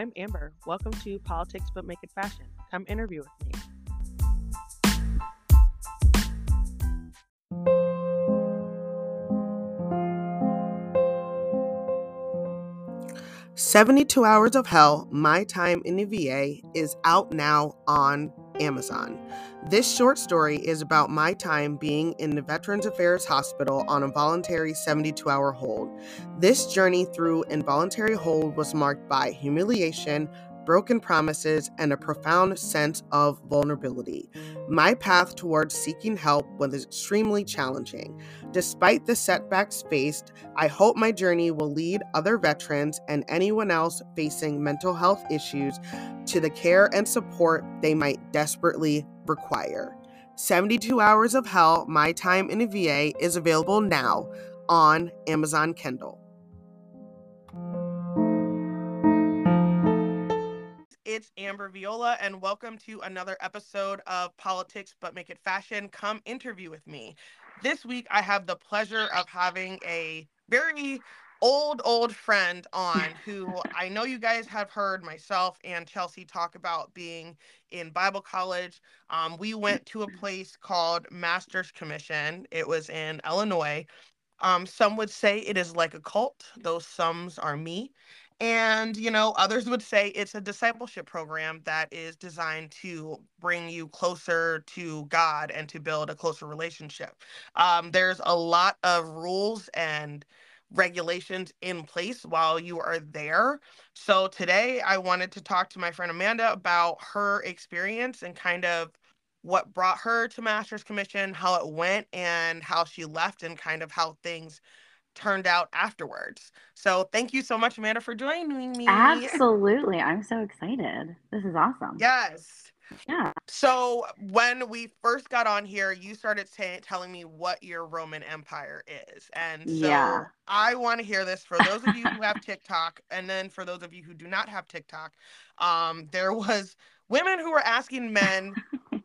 I'm Amber. Welcome to Politics But Make It Fashion. Come interview with me. 72 Hours of Hell My Time in the VA is out now on Amazon. This short story is about my time being in the Veterans Affairs Hospital on a voluntary 72 hour hold. This journey through involuntary hold was marked by humiliation, broken promises, and a profound sense of vulnerability. My path towards seeking help was extremely challenging. Despite the setbacks faced, I hope my journey will lead other veterans and anyone else facing mental health issues to the care and support they might desperately require. 72 Hours of Hell My Time in a VA is available now on Amazon Kindle. It's Amber Viola, and welcome to another episode of Politics But Make It Fashion. Come interview with me. This week, I have the pleasure of having a very old, old friend on who I know you guys have heard myself and Chelsea talk about being in Bible college. Um, we went to a place called Master's Commission, it was in Illinois. Um, some would say it is like a cult, those sums are me. And, you know, others would say it's a discipleship program that is designed to bring you closer to God and to build a closer relationship. Um, there's a lot of rules and regulations in place while you are there. So today I wanted to talk to my friend Amanda about her experience and kind of what brought her to Master's Commission, how it went, and how she left, and kind of how things turned out afterwards. So thank you so much, Amanda, for joining me. Absolutely. I'm so excited. This is awesome. Yes. Yeah. So when we first got on here, you started t- telling me what your Roman Empire is, and so Yeah. I want to hear this for those of you who have TikTok, and then for those of you who do not have TikTok. Um, there was women who were asking men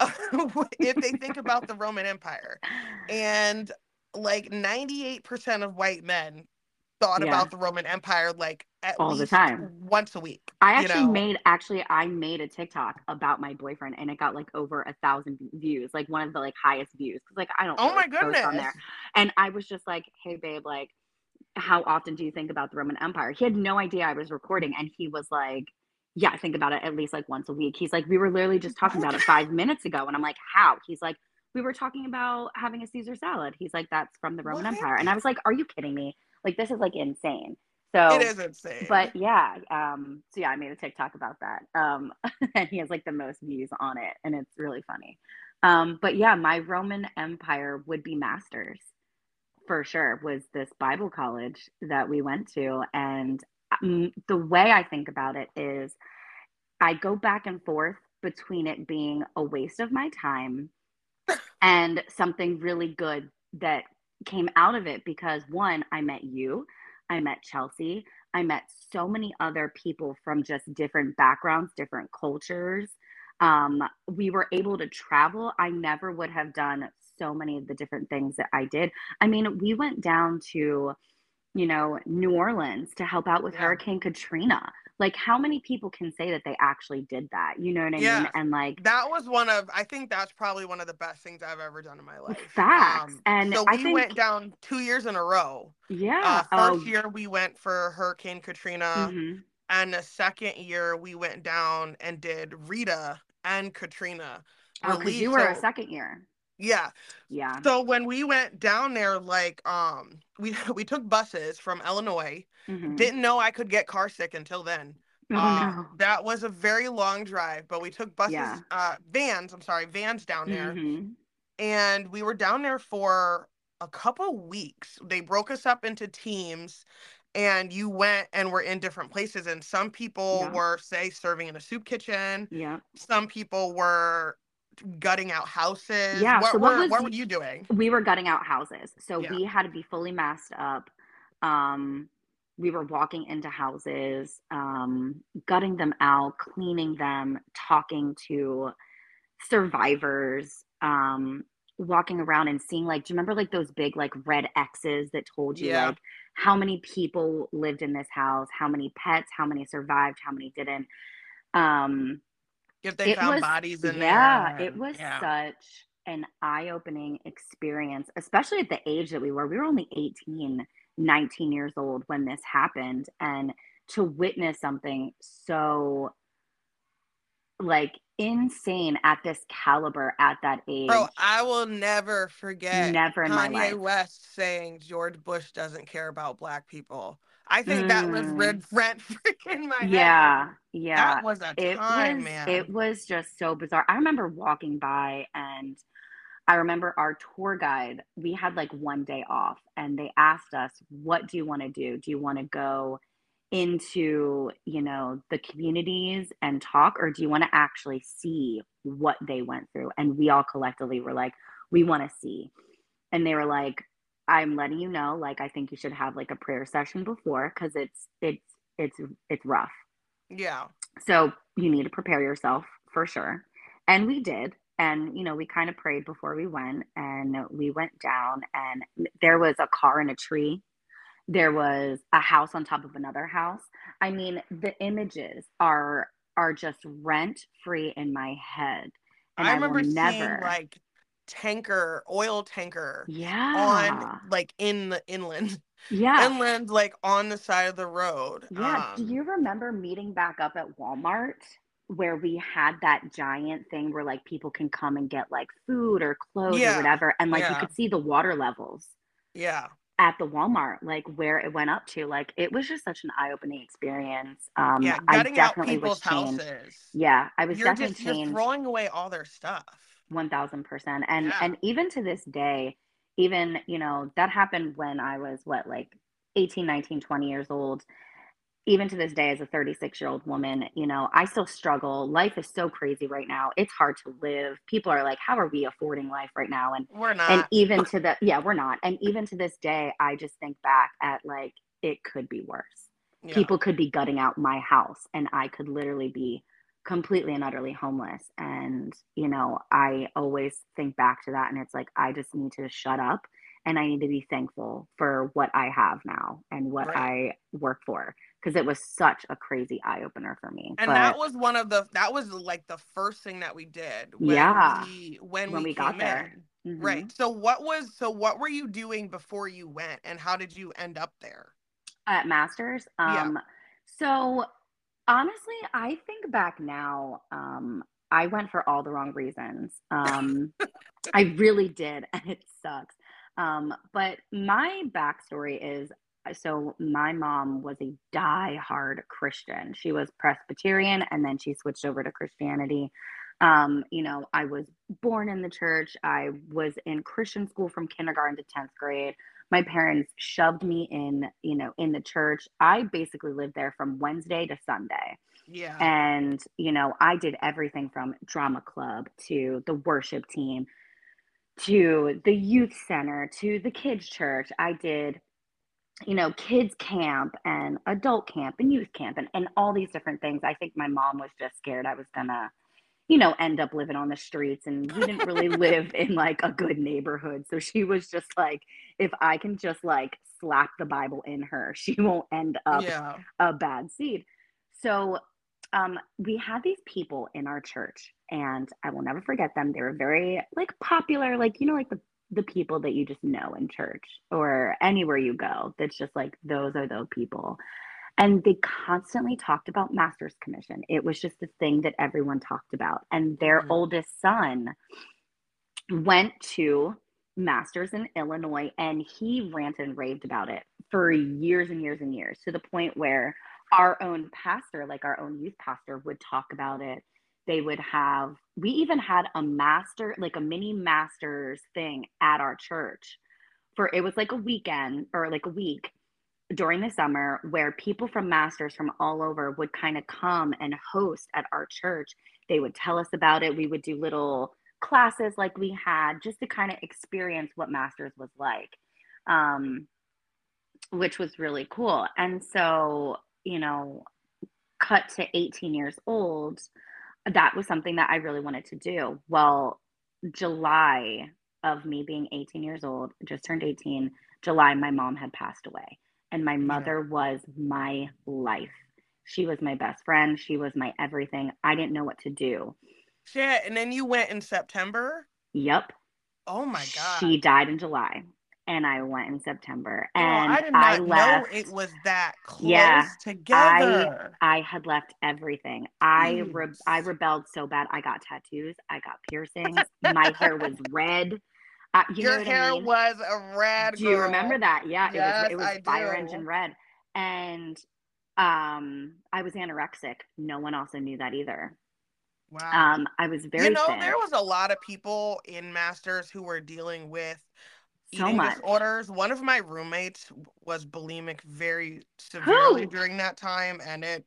if they think about the Roman Empire, and like ninety eight percent of white men thought Yeah. about the Roman Empire like at All the time. once a week. I you actually know? made actually I made a TikTok about my boyfriend and it got like over a thousand views, like one of the like highest views. Cause like I don't Oh my post on there. And I was just like, hey babe, like how often do you think about the Roman Empire? He had no idea I was recording and he was like, Yeah, I think about it at least like once a week. He's like, We were literally just talking about it five minutes ago. And I'm like, How? He's like, We were talking about having a Caesar salad. He's like, That's from the Roman What? Empire. And I was like, Are you kidding me? Like this is like insane. So It is insane. but yeah, um, so yeah, I made a TikTok about that. Um, and he has like the most views on it, and it's really funny. Um, but yeah, my Roman Empire would be masters for sure. Was this Bible college that we went to, and um, the way I think about it is, I go back and forth between it being a waste of my time and something really good that came out of it because one, I met you, I met Chelsea, I met so many other people from just different backgrounds, different cultures. Um, we were able to travel. I never would have done so many of the different things that I did. I mean, we went down to, you know, New Orleans to help out with Yeah. Hurricane Katrina. Like, how many people can say that they actually did that? You know what I mean? Yeah. And like, that was one of I think that's probably one of the best things I've ever done in my life. Um, Facts. And so I we think- went down two years in a row. yeah. Uh, first oh, year we went for Hurricane Katrina, mhm. and the second year we went down and did Rita and Katrina. Oh, because you were a second year. Yeah. Yeah. So when we went down there, like um, we we took buses from Illinois. Mhm. Didn't know I could get car sick until then. Oh, Uh, no. That was a very long drive, but we took buses, Yeah. uh, vans. I'm sorry, vans down there, Mhm. and we were down there for a couple weeks. They broke us up into teams, and you went and were in different places. And some people Yeah. were, say, serving in a soup kitchen. Yeah. Some people were gutting out houses. Yeah, What, so what were, was what were you doing? We were gutting out houses. So Yeah. we had to be fully masked up. Um, we were walking into houses, um, gutting them out, cleaning them, talking to survivors. Um, walking around and seeing like do you remember like those big like red x's that told you Yeah. like how many people lived in this house how many pets how many survived how many didn't um If they it found was bodies in yeah there. it was yeah. such an eye-opening experience especially at the age that we were we were only 18 19 years old when this happened and to witness something so like insane at this caliber at that age Bro, I will never forget Never in my Kanye. West saying George Bush doesn't care about black people. I think that was Mm. red rent in my head. yeah yeah That was a it time, was man. it was just so bizarre i remember walking by and i remember our tour guide we had like one day off and they asked us what do you want to do do you want to go into you know the communities and talk or do you want to actually see what they went through and we all collectively were like we want to see and they were like i'm letting you know like i think you should have like a prayer session before because it's it's it's it's rough yeah. so you need to prepare yourself for sure. And we did. And, you know, we kind of prayed before we went and we went down and there was a car in a tree. There was a house on top of another house. I mean, the images are are just rent free in my head. And I I, remember will seeing never like tanker, oil tanker Yeah. on like in the inland. yeah. Inland, like on the side of the road. Yeah. Do Um, you remember meeting back up at Walmart where we had that giant thing where like people can come and get like food or clothes Yeah, or whatever? And like you could see the water levels yeah. at the Walmart, like where it went up to. Like it was just such an eye opening experience. Um, Yeah. I Gutting out definitely was people's changed. houses. Yeah. I was You're definitely just you're throwing away all their stuff. One thousand percent. And Yeah. and even to this day, even, you know, that happened when I was what, like 18, 19, 20 years old. Even to this day, as a 36 year old woman, you know, I still struggle. Life is so crazy right now. It's hard to live. People are like, how are we affording life right now? And We're not. and even to the yeah, we're not. And even to this day, I just think back at like it could be worse yeah. people could be gutting out my house and I could literally be completely and utterly homeless. And, you know, I always think back to that and it's like, I just need to shut up and I need to be thankful for what I have now and what Right. I work for. Cause it was such a crazy eye opener for me. and but that was one of the that was like the first thing that we did when Yeah. we when, When we, we got there. mhm. Right. So what was so what were you doing before you went and how did you end up there? at masters Yeah. um so honestly i think back now um i went for all the wrong reasons. Um i really did and it sucks. Um but my backstory is so my mom was a die-hard christian. She was presbyterian and then she switched over to christianity. Um you know i was born in the church. I was in christian school from kindergarten to 10th grade my parents shoved me in you know in the church. I basically lived there from wednesday to sunday. Yeah. and you know i did everything from drama club to the worship team to the youth center to the kids church. I did you know kids camp and adult camp and youth camp and, and all these different things. I think my mom was just scared i was gonna you know end up living on the streets and we didn't really live in like a good neighborhood so she was just like if i can just like slap the bible in her she won't end up yeah. a bad seed. So um, we had these people in our church, and I will never forget them. They were very like popular, like you know, like the the people that you just know in church or anywhere you go. That's just like those are those people. And they constantly talked about master's commission. It was just the thing that everyone talked about. And their Mhm. oldest son went to masters in Illinois and he ranted and raved about it for years and years and years to the point where our own pastor, like our own youth pastor, would talk about it. They would have, we even had a master, like a mini masters thing at our church for it was like a weekend or like a week during the summer where people from masters from all over would kind of come and host at our church. They would tell us about it. We would do little classes like we had just to kind of experience what masters was like. Um, which was really cool. And so, you know, cut to 18 years old, that was something that I really wanted to do. Well, July of me being 18 years old, just turned 18. July, my mom had passed away, and my mother was my life. She was my best friend. She was my everything. I didn't know what to do. Shit. And then you went in September? Yep. Oh my God. She died in July and I went in September. And oh, I did not I left, know it was that close yeah, together. I, I had left everything. I re- I rebelled so bad. I got tattoos. I got piercings. My hair was red. Uh, you Your hair I mean? was a red. Do you remember that? Yeah, yes, it was. It was fire do. engine red, and um, I was anorexic. No one also knew that either. Wow. Um, I was very. You know, thin. there was a lot of people in Masters who were dealing with so eating much. disorders. One of my roommates was bulimic very severely Who? during that time, and it.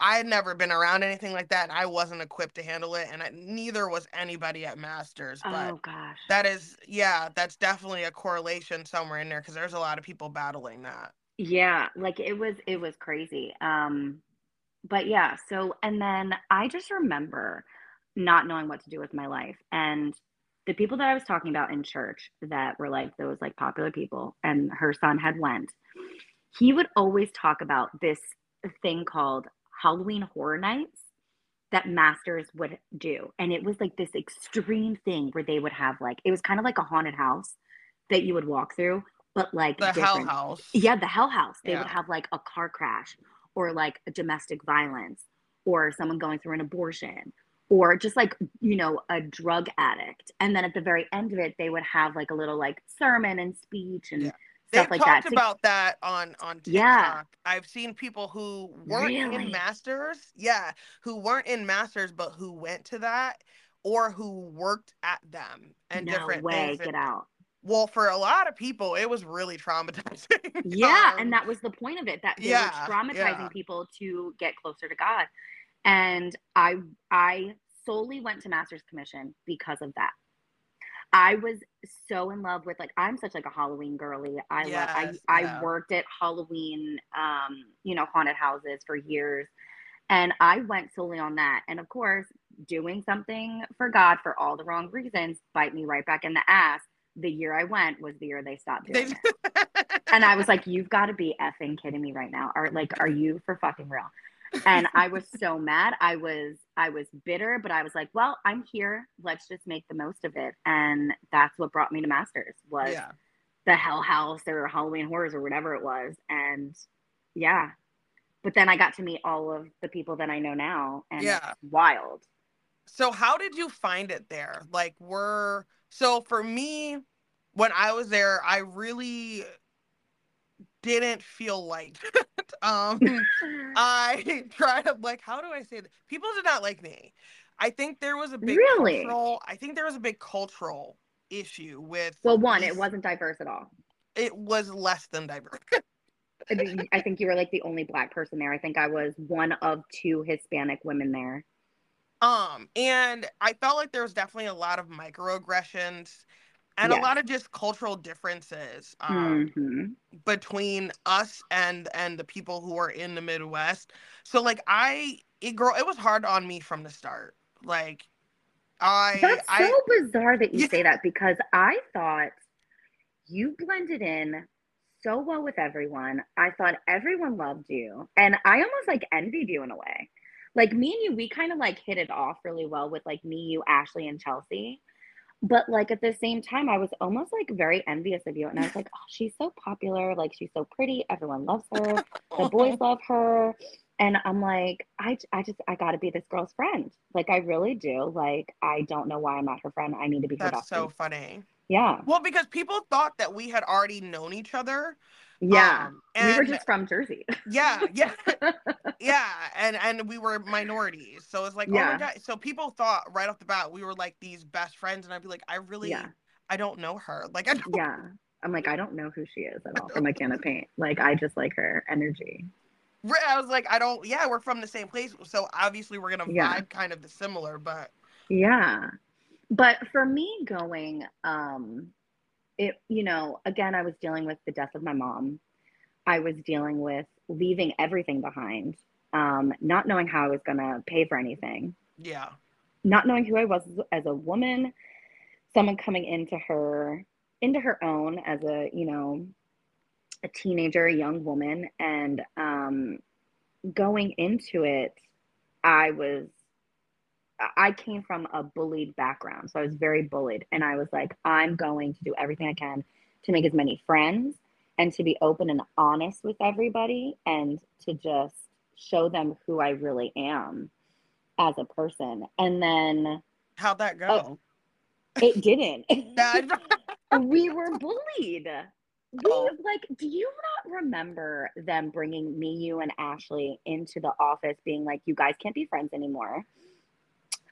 I had never been around anything like that, and I wasn't equipped to handle it, and I, neither was anybody at Masters. But oh gosh, that is, yeah, that's definitely a correlation somewhere in there because there's a lot of people battling that. Yeah, like it was, it was crazy. Um, but yeah, so and then I just remember not knowing what to do with my life, and the people that I was talking about in church that were like those like popular people and her son had went, he would always talk about this thing called Halloween horror nights that masters would do. And it was like this extreme thing where they would have like it was kind of like a haunted house that you would walk through, but like the different. hell house. Yeah, the hell house. They yeah. would have like a car crash or like a domestic violence or someone going through an abortion or just like you know a drug addict and then at the very end of it they would have like a little like sermon and speech and yeah. Stuff They've like talked that about that on on TikTok. Yeah. I've seen people who weren't really? in masters, yeah, who weren't in masters but who went to that or who worked at them and no different way, things. Get out. Well, for a lot of people, it was really traumatizing. yeah, um, and that was the point of it that they yeah, were traumatizing yeah. people to get closer to God and I I solely went to master's commission because of that. I was so in love with like I'm such like a Halloween girly. I yes, love I yeah. I worked at Halloween um you know haunted houses for years and I went solely on that and of course doing something for God for all the wrong reasons bite me right back in the ass. The year I went was the year they stopped doing it. and I was like you've got to be effing kidding me right now. Are like are you for fucking real? And I was so mad. I was I was bitter, but I was like, well, I'm here. Let's just make the most of it. And that's what brought me to Masters was yeah. the Hell House or Halloween Horrors or whatever it was. And yeah. But then I got to meet all of the people that I know now and yeah. wild. So how did you find it there? Like were so for me when I was there, I really didn't feel like um i tried to like how do i say that people did not like me. I think there was a big really? cultural, i think there was a big cultural issue with well one it wasn't diverse at all. It was less than diverse. I think you were like the only black person there. I think i was one of two hispanic women there. Um and i felt like there was definitely a lot of microaggressions and yes. a lot of just cultural differences um, mm-hmm. between us and and the people who are in the Midwest. So like I it girl it was hard on me from the start. Like I That's I, so bizarre that you yeah. say that because I thought you blended in so well with everyone. I thought everyone loved you. And I almost like envied you in a way. Like me and you, we kind of like hit it off really well with like me, you, Ashley, and Chelsea but like at the same time i was almost like very envious of you and i was like oh she's so popular like she's so pretty everyone loves her the boys love her. And i'm like i, I just i gotta be this girl's friend. Like i really do. Like i don't know why i'm not her friend. I need to be her that's so funny. Yeah. Well because people thought that we had already known each other yeah. Um, and, we were just from Jersey. yeah, yeah. yeah. And and we were minorities. So it's like, yeah. oh my god. So people thought right off the bat we were like these best friends. And I'd be like, I really yeah. I don't know her. Like I don't Yeah. I'm like, I don't know who she is at all from a can of paint. Like I just like her energy. I was like, I don't yeah, we're from the same place. So obviously we're gonna yeah. vibe kind of the similar, but yeah. But for me going um it, you know, again, I was dealing with the death of my mom. I was dealing with leaving everything behind, um, not knowing how I was going to pay for anything. Yeah. Not knowing who I was as a woman, someone coming into her into her own as a you know a teenager a young woman and um going into it i was i came from a bullied background so i was very bullied and i was like i'm going to do everything i can to make as many friends and to be open and honest with everybody and to just show them who i really am as a person and then how'd that go oh, it didn't. we were bullied. We oh. like, do you not remember them bringing me, you, and Ashley into the office, being like, "You guys can't be friends anymore."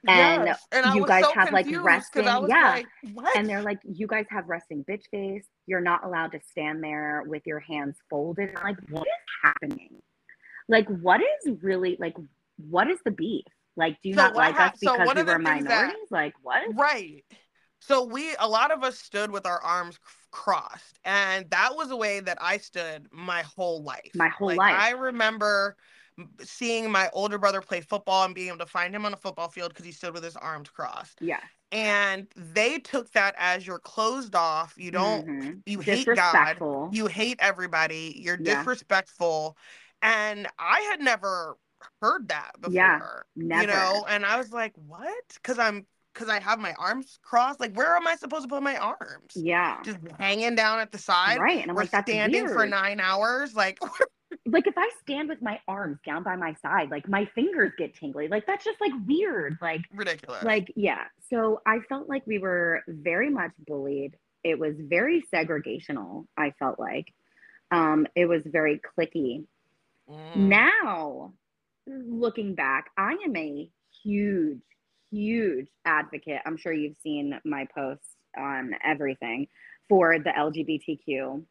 And, yes. and you guys so have like resting, yeah. Like, and they're like, you guys have resting bitch face. You're not allowed to stand there with your hands folded. I'm like, what is happening? Like, what is really like? What is the beef? Like, do you so not like ha- us because so we were minorities? That, like, what? Right. So we, a lot of us stood with our arms crossed, and that was a way that I stood my whole life. My whole like, life. I remember seeing my older brother play football and being able to find him on a football field because he stood with his arms crossed. Yeah. And they took that as you're closed off. You don't. Mm-hmm. You hate God. You hate everybody. You're yeah. disrespectful. And I had never heard that before. Yeah, never. You know, and I was like, what? Because I'm because I have my arms crossed. Like, where am I supposed to put my arms? Yeah. Just hanging down at the side. Right. And I'm We're like, that's standing weird. for nine hours. Like, like if I stand with my arms down by my side, like my fingers get tingly. Like that's just like weird. Like ridiculous. Like, yeah. So I felt like we were very much bullied. It was very segregational, I felt like. Um, it was very clicky. Mm. Now, looking back, I am a huge huge advocate. I'm sure you've seen my posts on everything for the LGBTQ.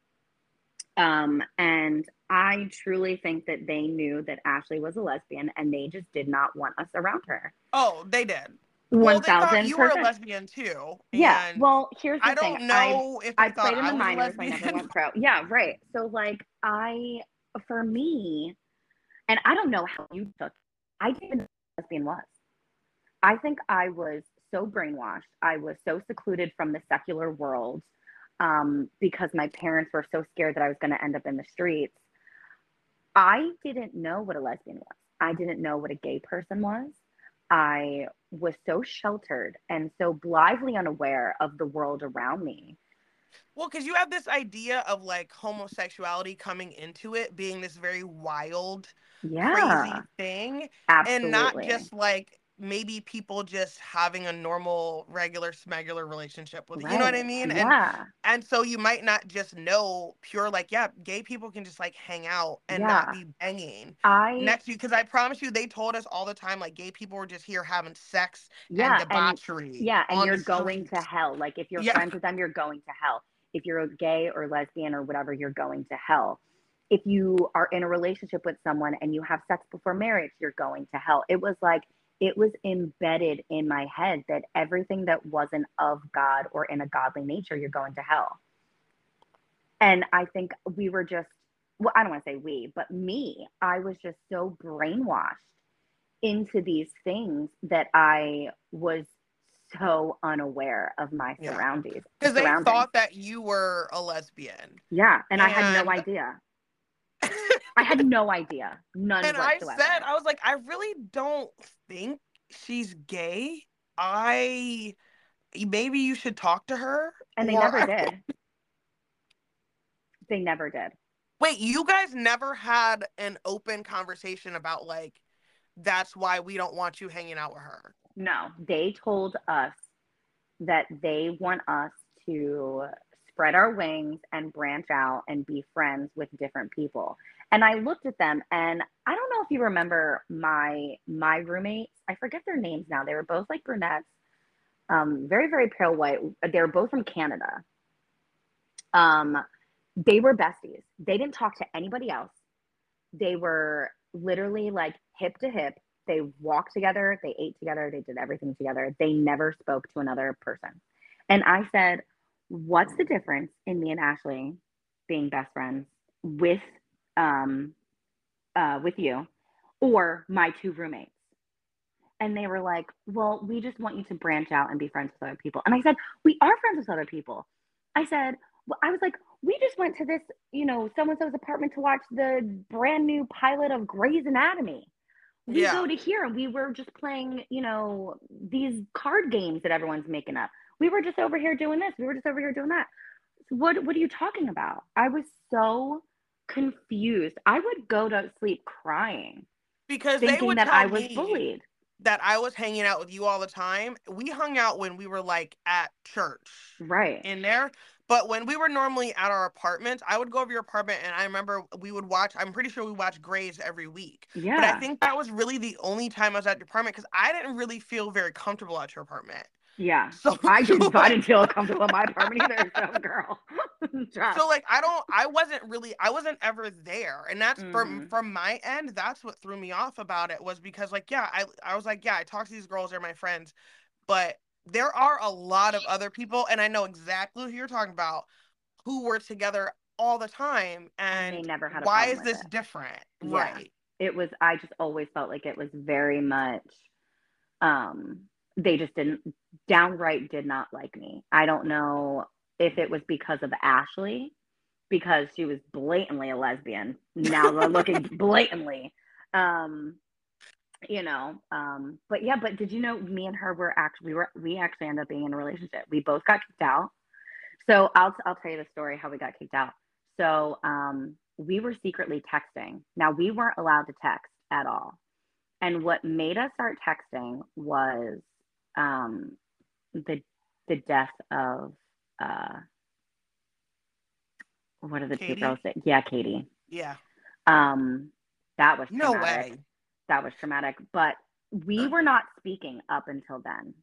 Um, and I truly think that they knew that Ashley was a lesbian and they just did not want us around her. Oh, they did. One thousand. You were a lesbian too. Yeah. Well, here's the I thing. I don't know I, if I played in the minors. I never went pro. Yeah, right. So like I, for me, and I don't know how you took. I didn't know lesbian was. I think I was so brainwashed. I was so secluded from the secular world um, because my parents were so scared that I was going to end up in the streets. I didn't know what a lesbian was. I didn't know what a gay person was. I was so sheltered and so blithely unaware of the world around me. Well, because you have this idea of like homosexuality coming into it being this very wild, yeah. crazy thing. Absolutely. And not just like maybe people just having a normal regular smegular relationship with right. you know what i mean yeah. and and so you might not just know pure like yeah gay people can just like hang out and yeah. not be banging i next to you because i promise you they told us all the time like gay people were just here having sex yeah and debauchery and, yeah and you're going to hell like if you're yeah. friends with them you're going to hell if you're a gay or lesbian or whatever you're going to hell if you are in a relationship with someone and you have sex before marriage you're going to hell it was like it was embedded in my head that everything that wasn't of God or in a godly nature, you're going to hell. And I think we were just, well, I don't want to say we, but me, I was just so brainwashed into these things that I was so unaware of my yeah. surroundings. Because they thought that you were a lesbian. Yeah. And, and... I had no idea. I had no idea. None and whatsoever. I said, I was like, I really don't think she's gay. I maybe you should talk to her. And they never did. They never did. Wait, you guys never had an open conversation about like that's why we don't want you hanging out with her. No, they told us that they want us to spread our wings and branch out and be friends with different people. And I looked at them and I don't know if you remember my my roommates. I forget their names now. They were both like brunettes, um, very, very pale white. They were both from Canada. Um, they were besties. They didn't talk to anybody else. They were literally like hip to hip. They walked together, they ate together, they did everything together. They never spoke to another person. And I said, what's the difference in me and Ashley being best friends with um uh with you or my two roommates? and they were like, "Well, we just want you to branch out and be friends with other people." And I said, "We are friends with other people." I said, well, "I was like, we just went to this, you know, so and so's apartment to watch the brand new pilot of Grey's Anatomy." We Yeah. go to here and we were just playing, you know, these card games that everyone's making up. We were just over here doing this. We were just over here doing that. What what are you talking about? I was so confused. I would go to sleep crying, Because they thinking would that I was bullied. that I was hanging out with you all the time. We hung out when we were like at church Right. in there. But when we were normally at our apartments, I would go over your apartment and I remember we would watch, I'm pretty sure we watched Grey's every week. yeah. But I think that was really the only time I was at your apartment because I didn't really feel very comfortable at your apartment. Yeah. So I didn't I didn't feel comfortable in my apartment either, so girl. So like I don't I wasn't really I wasn't ever there. And that's from Mhm. from my end, that's what threw me off about it was because like yeah, I I was like, yeah, I talk to these girls, they're my friends, but there are a lot of other people and I know exactly who you're talking about who were together all the time And and they never had a why is this it. different? Yeah. Right. it was I just always felt like it was very much um they just didn't downright did not like me. I don't know if it was because of Ashley because she was blatantly a lesbian. Now they're looking blatantly. Um you know, um but yeah, but did you know me and her were actually we were we actually ended up being in a relationship. We both got kicked out. So I'll I'll tell you the story how we got kicked out. So um we were secretly texting. Now we weren't allowed to text at all. And what made us start texting was um, the the death of uh, what are the Katie? two girls that yeah, Katie. Yeah. Um, that was No traumatic. way. That was traumatic. But we were not speaking up until then.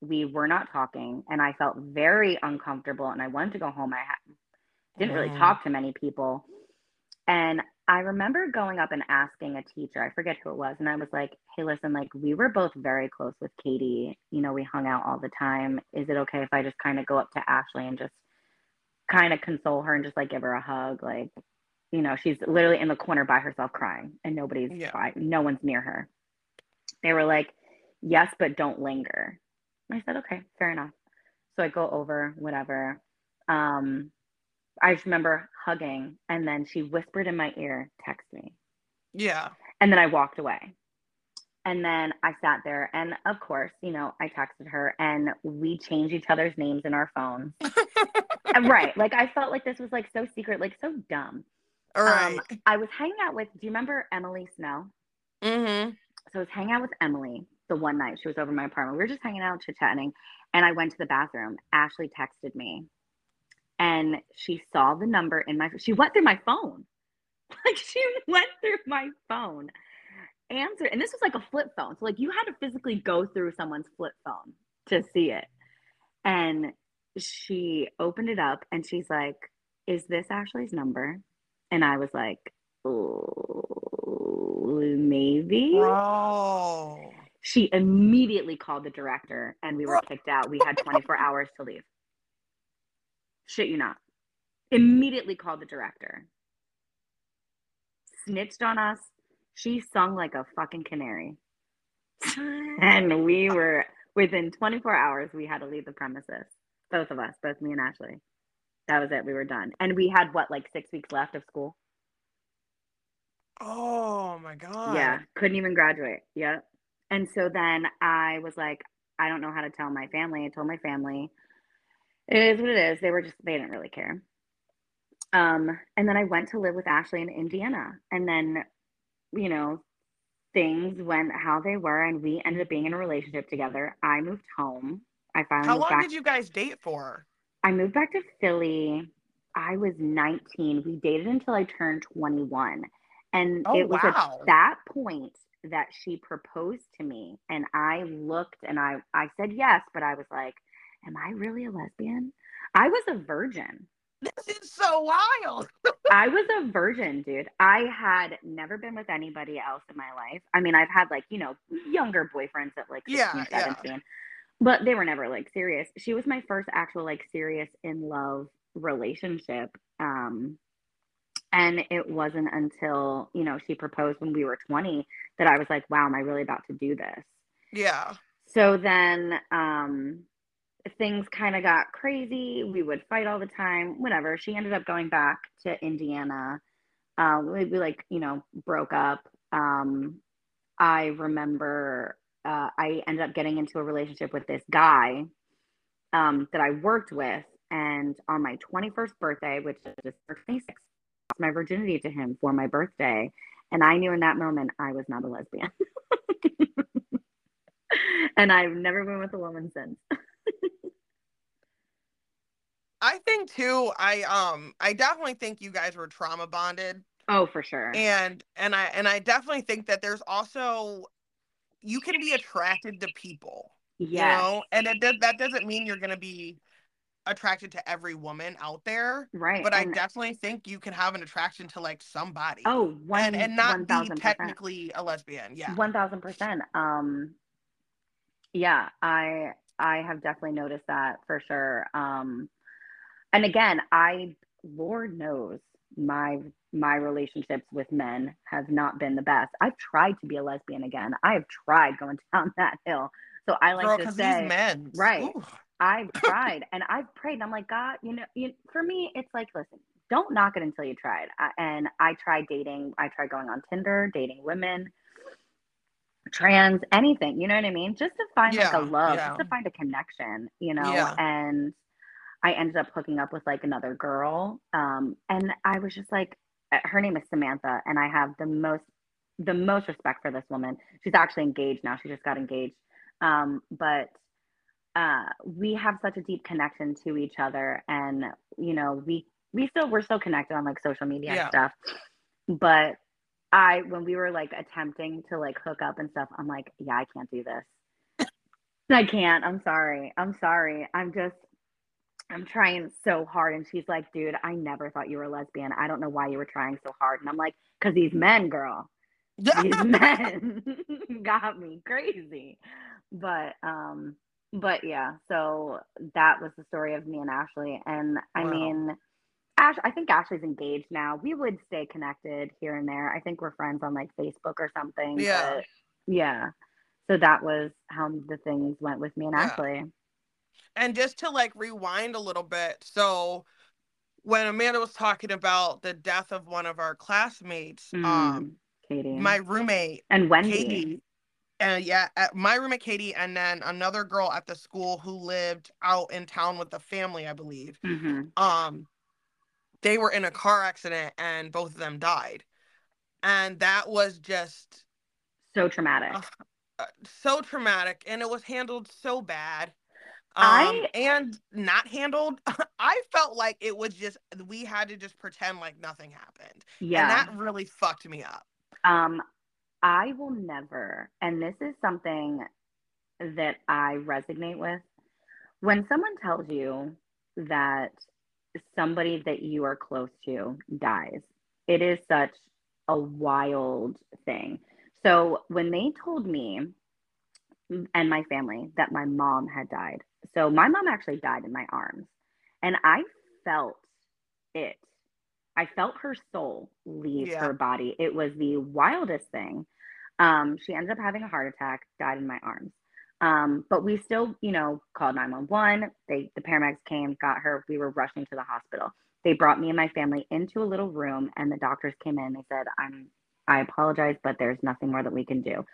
We were not talking, and I felt very uncomfortable. And I wanted to go home. I ha- didn't really Mhm. talk to many people. And I remember going up and asking a teacher, I forget who it was, and I was like, hey, listen, like we were both very close with Katie. You know, we hung out all the time. Is it okay if I just kind of go up to Ashley and just kind of console her and just like give her a hug? Like, you know, she's literally in the corner by herself crying and nobody's Yeah. by, no one's near her. They were like, yes, but don't linger. I said, okay, fair enough. So I go over, whatever. Um, I just remember hugging, and then she whispered in my ear, text me. Yeah. And then I walked away. And then I sat there, and of course, you know, I texted her, and we changed each other's names in our phones. Right. Like, I felt like this was like so secret, like so dumb. All right. Um, I was hanging out with, do you remember Emily Snow? mm-hmm. So I was hanging out with Emily the one night. She was over my apartment. We were just hanging out, chit chatting. And I went to the bathroom. Ashley texted me and she saw the number in my she went through my phone. Like she went through my phone. Answered and this was like a flip phone. So like you had to physically go through someone's flip phone to see it. And she opened it up and she's like, Is this Ashley's number? And I was like, Oh, maybe. Bro. She immediately called the director and we were kicked out. We had 24 hours to leave. Shit, you not. Immediately called the director. Snitched on us. She sung like a fucking canary. and we were within 24 hours, we had to leave the premises. Both of us, both me and Ashley. That was it. We were done. And we had what, like six weeks left of school? Oh my god. Yeah, couldn't even graduate. Yep. And so then I was like, I don't know how to tell my family. I told my family, it is what it is. They were just, they didn't really care. Um, and then I went to live with Ashley in Indiana. And then, you know, things went how they were, and we ended up being in a relationship together. I moved home. I finally How long back. did you guys date for? I moved back to Philly. I was 19. We dated until I turned 21. And Oh, it was wow. at that point that she proposed to me. And I looked and I, I said yes, but I was like, Am I really a lesbian? I was a virgin. This is so wild. I was a virgin, dude. I had never been with anybody else in my life. I mean, I've had like, you know, younger boyfriends at like 16, Yeah, yeah. 17, but they were never like serious. She was my first actual like serious in love relationship. Um, and it wasn't until, you know, she proposed when we were 20 that I was like, wow, am I really about to do this? Yeah. So then um, things kind of got crazy. We would fight all the time, whatever. She ended up going back to Indiana. Uh, we, we like, you know, broke up. Um, I remember uh, I ended up getting into a relationship with this guy um, that I worked with. And on my 21st birthday, which is 26, my virginity to him for my birthday. And I knew in that moment I was not a lesbian. and I've never been with a woman since. I think too, I um I definitely think you guys were trauma bonded. Oh, for sure. And and I and I definitely think that there's also you can be attracted to people. Yeah. You know, and it does that doesn't mean you're gonna be attracted to every woman out there. Right. But and I definitely think you can have an attraction to like somebody. Oh, one, and, and not 1, be technically a lesbian. Yeah. One thousand percent. Um yeah, I I have definitely noticed that for sure. Um and again, I Lord knows my my relationships with men have not been the best. I've tried to be a lesbian again. I have tried going down that hill. So I like Girl, to say, men, right? Ooh. I've tried and I've prayed, and I'm like, God, you know, you, for me, it's like, listen, don't knock it until you tried. I, and I tried dating. I tried going on Tinder, dating women, trans, anything. You know what I mean? Just to find yeah, like a love, yeah. just to find a connection. You know, yeah. and I ended up hooking up with like another girl. Um, and I was just like, uh, her name is Samantha, and I have the most the most respect for this woman. She's actually engaged now. She just got engaged. Um, but uh, we have such a deep connection to each other, and you know, we we still we're still connected on like social media yeah. and stuff. But I when we were like attempting to like hook up and stuff, I'm like, yeah, I can't do this. I can't. I'm sorry. I'm sorry. I'm just I'm trying so hard. And she's like, dude, I never thought you were a lesbian. I don't know why you were trying so hard. And I'm like, because these men, girl. these men got me crazy. But um, but yeah, so that was the story of me and Ashley. And I wow. mean, Ash, I think Ashley's engaged now. We would stay connected here and there. I think we're friends on like Facebook or something. Yeah. yeah. So that was how the things went with me and yeah. Ashley. And just to like rewind a little bit, so when Amanda was talking about the death of one of our classmates, mm, um, Katie, my roommate, and Wendy, Katie, and yeah, my roommate Katie, and then another girl at the school who lived out in town with the family, I believe. Mm-hmm. Um, they were in a car accident, and both of them died, and that was just so traumatic. Uh, so traumatic, and it was handled so bad. Um, I and not handled. I felt like it was just we had to just pretend like nothing happened. Yeah, and that really fucked me up. Um, I will never, and this is something that I resonate with. When someone tells you that somebody that you are close to dies, it is such a wild thing. So when they told me and my family that my mom had died, so my mom actually died in my arms, and I felt it. I felt her soul leave yeah. her body. It was the wildest thing. Um, she ended up having a heart attack, died in my arms. Um, but we still, you know, called 911. They the paramedics came, got her. We were rushing to the hospital. They brought me and my family into a little room and the doctors came in. They said, I'm I apologize, but there's nothing more that we can do.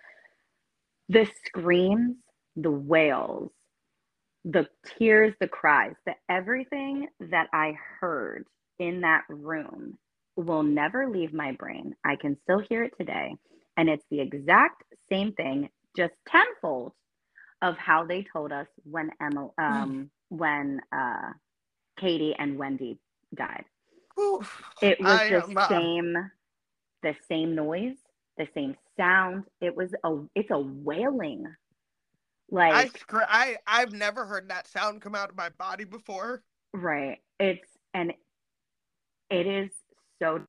The screams, the wails, the tears, the cries, the everything that I heard in that room will never leave my brain. I can still hear it today. And it's the exact same thing, just tenfold of how they told us when Emma, um, mm. when uh, Katie and Wendy died. Oof, it was I, the uh, same, the same noise, the same sound. It was a, it's a wailing like I, I I've never heard that sound come out of my body before. Right. It's and it is so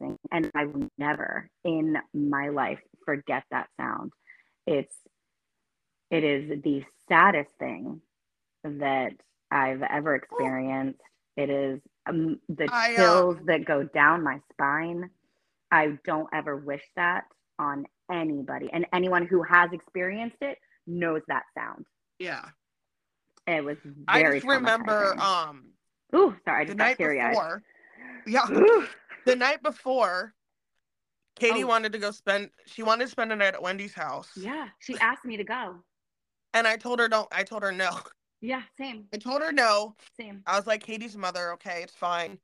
traumatizing, and I will never in my life forget that sound. It's it is the saddest thing that I've ever experienced. It is um, the I, chills uh... that go down my spine. I don't ever wish that on anybody, and anyone who has experienced it knows that sound. Yeah. It was I very just remember um Ooh, sorry, I the just got night teary eyed. before. Yeah. the night before Katie Oh. wanted to go spend she wanted to spend a night at Wendy's house. Yeah, she asked me to go. And I told her don't I told her no. Yeah, same, I told her no. same. I was like, Katie's mother, okay, it's fine.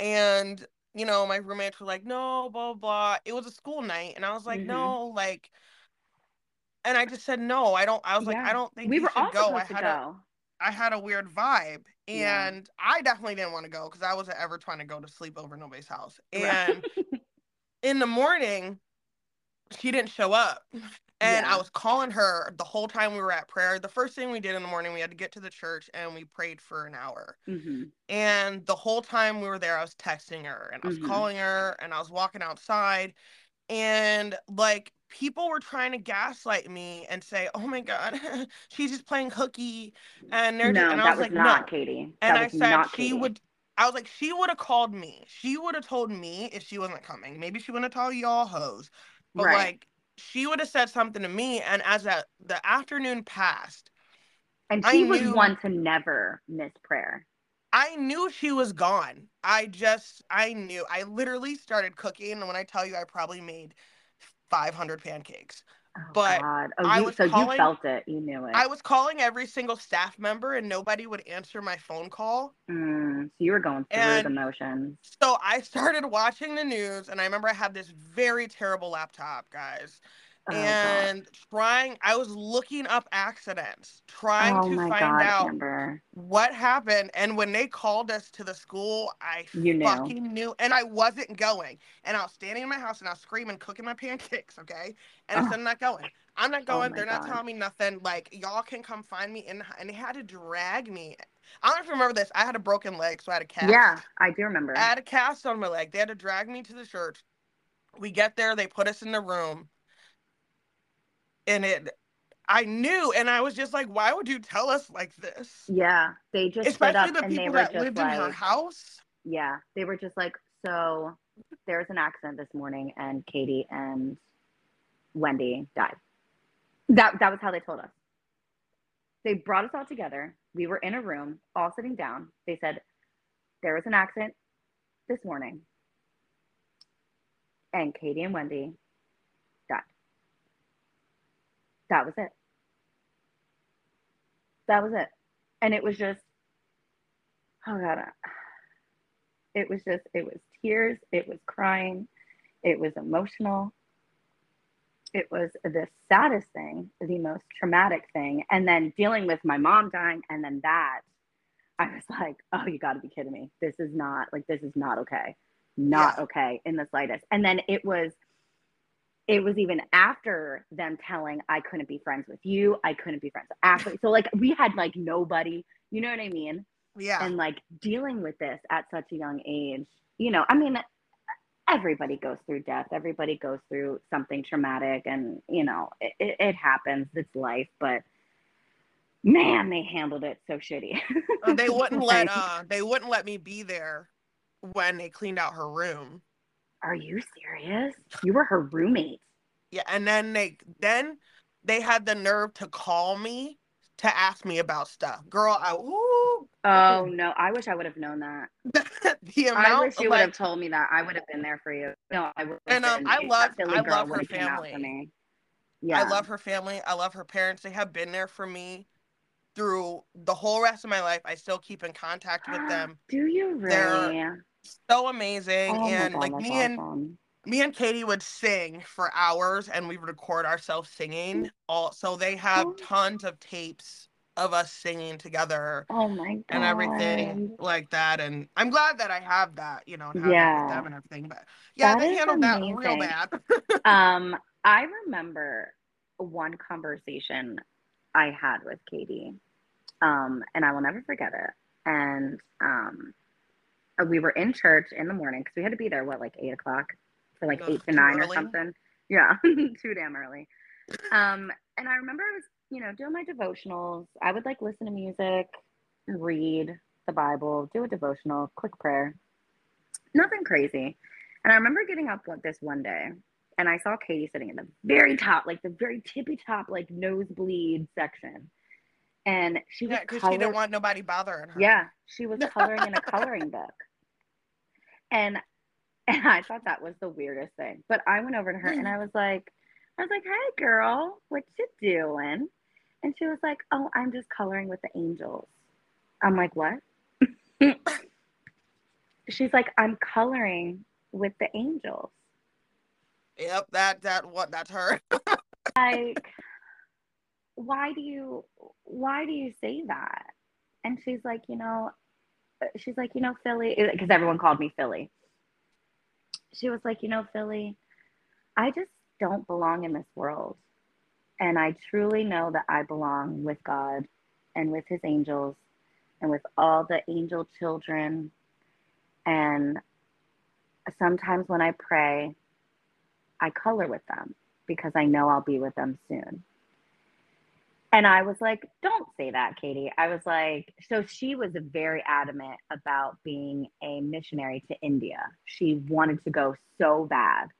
And, you know, my roommates were like, no, blah, blah, blah. It was a school night. And I was like, Mhm. no, like, and I just said, no, I don't, I was like, I don't think We were should all go. I supposed to had, a, go. I had a weird vibe. Yeah. And I definitely didn't want to go because I wasn't ever trying to go to sleep over nobody's house. Right. And in the morning, she didn't show up. And Yeah. I was calling her the whole time we were at prayer. The first thing we did in the morning, we had to get to the church and we prayed for an hour. hmm And the whole time we were there, I was texting her and I was Mhm. calling her and I was walking outside. And like people were trying to gaslight me and say, oh my God, she's just playing hooky. And they're No, just, and I that was, was like, not no. Katie. And that I was said she Katie. would, I was like, she would have called me. She would have told me if she wasn't coming. Maybe she wouldn't have told y'all hoes. But Right. like, she would have said something to me. And as that the afternoon passed, And I she was knew- one to never miss prayer. I knew she was gone. I just, I knew. I literally started cooking, and when I tell you, I probably made 500 pancakes. Oh, But God. Oh, I you, was so calling- you felt it. You knew it. I was calling every single staff member, and nobody would answer my phone call. Mm, so you were going through the motions. So I started watching the news, and I remember I had this very terrible laptop, guys. Oh, God. and trying, I was looking up accidents, trying oh to find God, out Amber. what happened. And when they called us to the school, I You knew. fucking knew. And I wasn't going. And I was standing in my house and I was screaming, cooking my pancakes, okay? And I Oh. said, I'm not going. I'm not oh going. my They're not telling me nothing. Like, y'all can come find me. And, and they had to drag me. I don't know if you remember this. I had a broken leg, so I had a cast. Yeah, I do remember. I had a cast on my leg. They had to drag me to the church. We get there, they put us in the room. And it I knew and I was just like, why would you tell us like this? yeah, they just Especially up the and they people were that just lived like, in her house. yeah, they were just like, so there was an accident this morning, and Katie and Wendy died. That that was how they told us. They brought us all together. We were in a room, all sitting down. They said there was an accident this morning, and Katie and Wendy died. That was it. That was it, and it was just, oh god, it was just, it was tears, it was crying, it was emotional. It was the saddest thing, the most traumatic thing. And then dealing with my mom dying, and then that, I was like, oh, you got to be kidding me. This is not, like, this is not okay. Not Yeah. okay in the slightest. And then it was, it was even after them telling I couldn't be friends with you, I couldn't be friends Ashley. So, like, we had like nobody, you know what I mean? Yeah. and like dealing with this at such a young age you know i mean everybody goes through death everybody goes through something traumatic and you know it, it, it happens it's life but man they handled it so shitty Uh, they wouldn't let uh they wouldn't let me be there when they cleaned out her room. Are you serious you were her roommate Yeah, and then they then they had the nerve to call me to ask me about stuff. Girl, I ooh, oh no i wish i would have known that the amount i wish you would have told me that i would have been there for you no i would And, um, I love- I love her family. yeah I love her family. I love her parents. They have been there for me through the whole rest of my life. I still keep in contact with them. do you They're really So amazing. oh and God, like me and me and Katie would sing for hours and we would record ourselves singing. All so they have Oh. tons of tapes of us singing together Oh my god. and everything like that. And I'm glad that I have that, you know, and Yeah. them and everything. But yeah, That they handled that real bad. Um, I remember one conversation I had with Katie, um, and I will never forget it. And um, we were in church in the morning because we had to be there what like eight o'clock for like Ugh, eight to nine or something. Yeah, too damn early. Um, and I remember I was, you know, doing my devotionals. I would like listen to music, read the Bible, do a devotional, quick prayer, nothing crazy. And I remember getting up like this one day and I saw Katie sitting in the very top, like the very tippy top, like nosebleed section. And she was Yeah, because color- she didn't want nobody bothering her. yeah, she was coloring in a coloring book. And and I thought that was the weirdest thing. But I went over to her and hmm. I was like, I was like, hey girl, what you doing? And she was like, Oh, I'm just coloring with the angels. I'm like, what? She's like, I'm coloring with the angels. Yep, that that what that's her. Like, why do you why do you say that? And she's like, you know, she's like, you know, Philly, because everyone called me Philly. She was like, you know, Philly, I just don't belong in this world. And I truly know that I belong with God and with his angels and with all the angel children. And sometimes when I pray, I color with them because I know I'll be with them soon. And I was like, don't say that, Katie. I was like, so she was very adamant about being a missionary to India. She wanted to go so bad.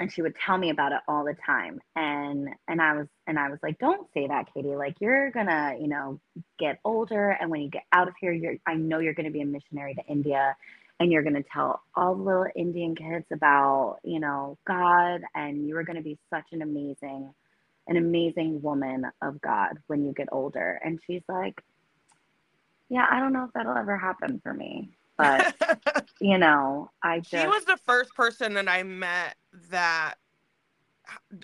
And she would tell me about it all the time. And and I was and I was like, don't say that, Katie. Like you're gonna, you know, get older and when you get out of here, you're I know you're gonna be a missionary to India and you're to tell all the little Indian kids about, you know, God, and you are to be such an amazing, an amazing woman of God when you get older. And she's like, yeah, I don't know if that'll ever happen for me, but you know, I just, she was the first person that I met that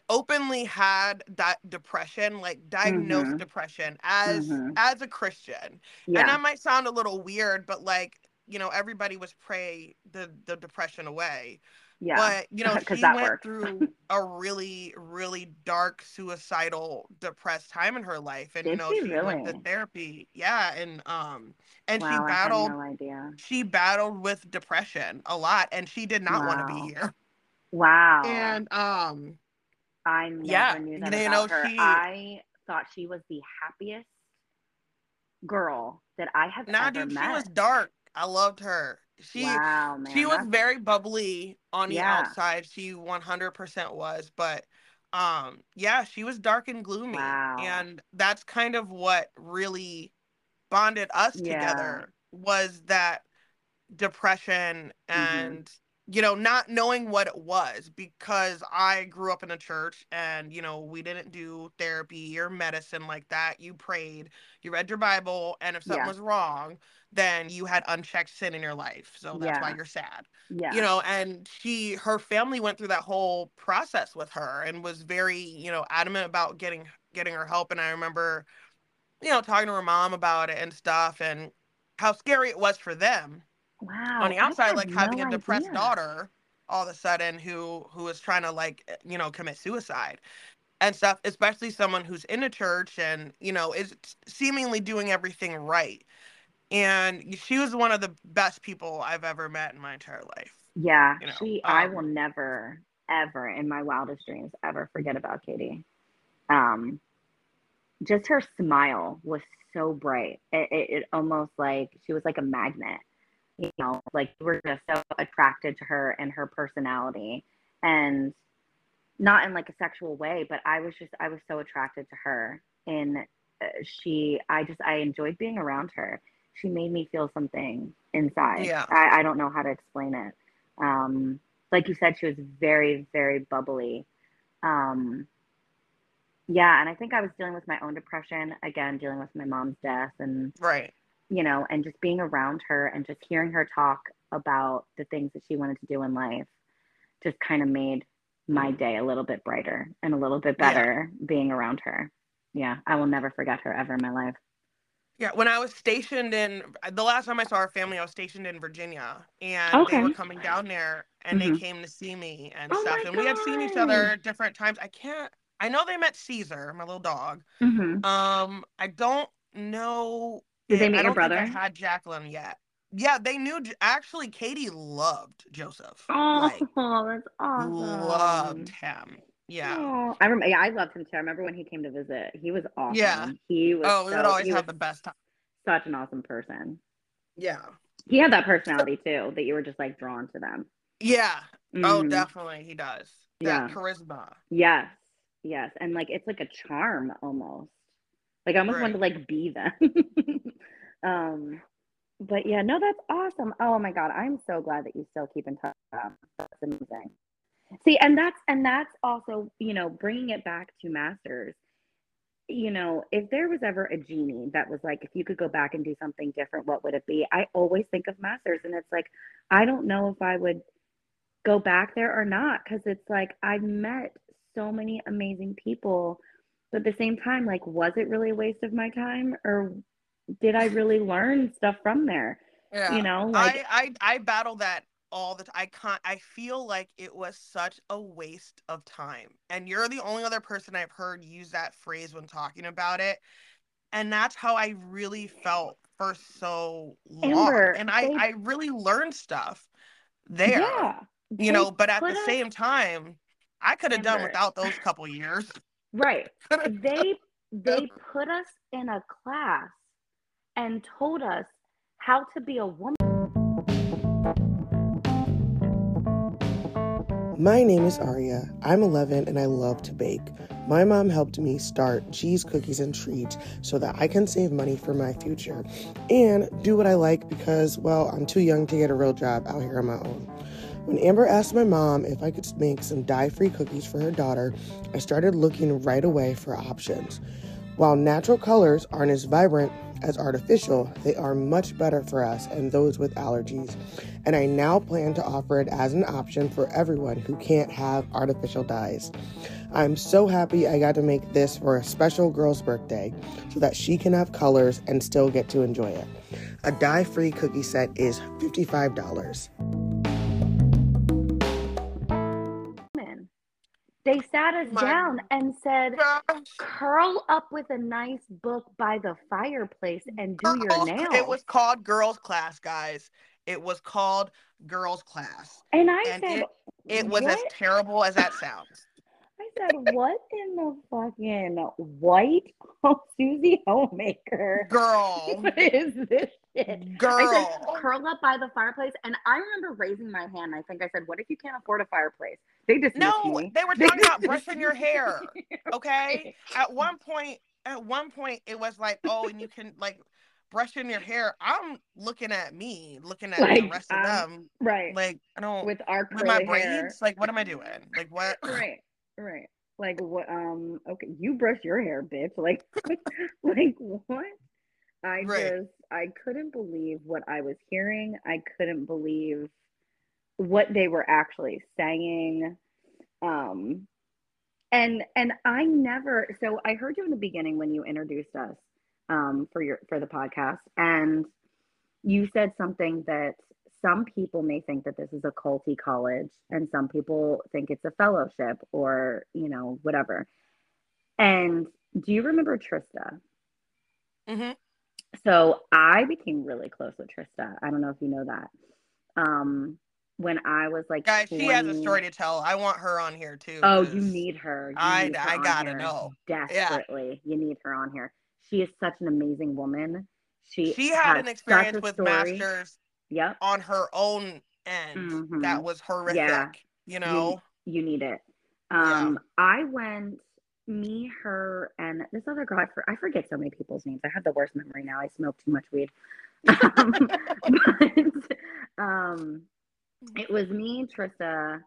openly had that depression, like diagnosed Mhm. depression as Mhm. as a Christian. And yeah, that might sound a little weird, but like, you know, everybody was pray the the depression away. Yeah, But you know she went works. through a really, really dark, suicidal, depressed time in her life, and you know, she she went to therapy. Yeah, and um, and she wow, I battled no idea. she battled with depression a lot, and she did not want to be here. Wow. And um, I never yeah, knew you that know, about her. she- I thought she was the happiest girl that I have nah, ever dude, met. she was dark. I loved her. She wow, man. she was that's- very bubbly on the Yeah. outside. She 100% was, but um yeah, she was dark and gloomy. Wow. And that's kind of what really bonded us Yeah. together was that depression Mm-hmm. You know not knowing what it was because I grew up in a church and you know we didn't do therapy or medicine like that. You prayed, you read your Bible, and if something Yeah. was wrong, then you had unchecked sin in your life. So that's why you're sad. yeah. You know, and she her family went through that whole process with her and was very, you know, adamant about getting getting her help and I remember you know talking to her mom about it and stuff and how scary it was for them wow. on the outside like having no a depressed idea. daughter all of a sudden who who is trying to like eh, you know commit suicide and stuff especially someone who's in a church and you know is seemingly doing everything right and she was one of the best people i've ever met in my entire life Yeah. you know, she. I um, will never, ever in my wildest dreams ever forget about Katie. Um, just her smile was so bright. It, it, it almost like she was like a magnet. You know, like you were just so attracted to her and her personality, and not in like a sexual way, but I was just I was so attracted to her, and uh, she I just I enjoyed being around her. She made me feel something inside. Yeah. I, I don't know how to explain it. Um, like you said, she was very very bubbly. Um, yeah, and I think I was dealing with my own depression again, dealing with my mom's death, and right you know, and just being around her and just hearing her talk about the things that she wanted to do in life just kind of made my day a little bit brighter and a little bit Yeah. better being around her. Yeah, I will never forget her ever in my life. yeah when i was stationed in the last time i saw her family i was stationed in virginia and they were coming down there and Mhm. they came to see me and Oh stuff and we had seen each other different times i can't i know they met caesar my little dog Mm-hmm. Um, I don't know. Did they meet I your think I had Jacqueline yet. Yeah, they knew. Actually, Katie loved Joseph. Oh, like that's awesome. loved him. Yeah. Oh, I remember. Yeah, I loved him too. I remember when he came to visit. He was awesome. Yeah. He was. Oh, we would so- always he have the best time. such an awesome person. Yeah. He had that personality too that you were just like drawn to them. Yeah. Oh, Mhm. definitely he does. Yeah. That charisma. Yes. Yes. And like it's like a charm almost. Like I almost want to like be them. um but yeah, no, that's awesome. Oh my god, I'm so glad that you still keep in touch. That's amazing. See, and that's and that's also, you know, bringing it back to masters. You know, if there was ever a genie that was like, if you could go back and do something different, what would it be? I always think of masters, and it's like, I don't know if I would go back there or not because it's like I've met so many amazing people, but at the same time, like, was it really a waste of my time or did I really learn stuff from there? Yeah. You know, like I, I I battle that all the time. I can't I feel like it was such a waste of time. And you're the only other person I've heard use that phrase when talking about it. And that's how I really felt for so long. Amber, and I they- I really learned stuff there. yeah, You know, but at the same time, I could have done without those couple years. Right. They they put us in a class and told us how to be a woman. My name is Aria. I'm 11 and I love to bake. My mom helped me start Cheese Cookies and Treats so that I can save money for my future and do what I like because, well, I'm too young to get a real job out here on my own. When Amber asked my mom if I could make some dye free cookies for her daughter, I started looking right away for options. While natural colors aren't as vibrant as artificial, they are much better for us and those with allergies. And I now plan to offer it as an option for everyone who can't have artificial dyes. I'm so happy I got to make this for a special girl's birthday so that she can have colors and still get to enjoy it. A dye free cookie set is $55. They sat us My- down and said, Gosh. curl up with a nice book by the fireplace and do your nails. It was called girls class, guys. It was called girls class. and I and said, It was as terrible as that sounds. Said, what in the fucking white Susie Homemaker? Girl. What is this shit? I said, Girl. curl up by the fireplace. And I remember raising my hand. I think I said, what if you can't afford a fireplace? They just. No, me. they were talking about brushing your hair. Okay. At one point, at one point, it was like, oh, and you can like brushing your hair. I'm looking at me, looking at the Like, rest of um, them. Right. Like, I don't with our with my hair. braids. Like, what am I doing? Like, what? right right. Like what um okay you brush your hair bitch. Like like what? I Right. just i couldn't believe what i was hearing. I couldn't believe what they were actually saying. Um and and i never so i heard you in the beginning when you introduced us um for your for the podcast and you said something that some people may think that this is a culty college and some people think it's a fellowship or you know whatever. And do you remember trista? Hmm so i became really close with trista. I don't know if you know that. Um when i was like Guys, she has a story to tell. I want her on here too. oh you need her. You I- need her I gotta know. desperately. You need her on here. She is such an amazing woman. She She had an experience with story. masters yep on her own end Mhm. that was horrific. Yeah. You know? you need it. Yeah. Um, I went, me, her, and this other girl. I, for, I forget so many people's names. I have the worst memory now. I smoke too much weed. Um, but um, it was me, Trista,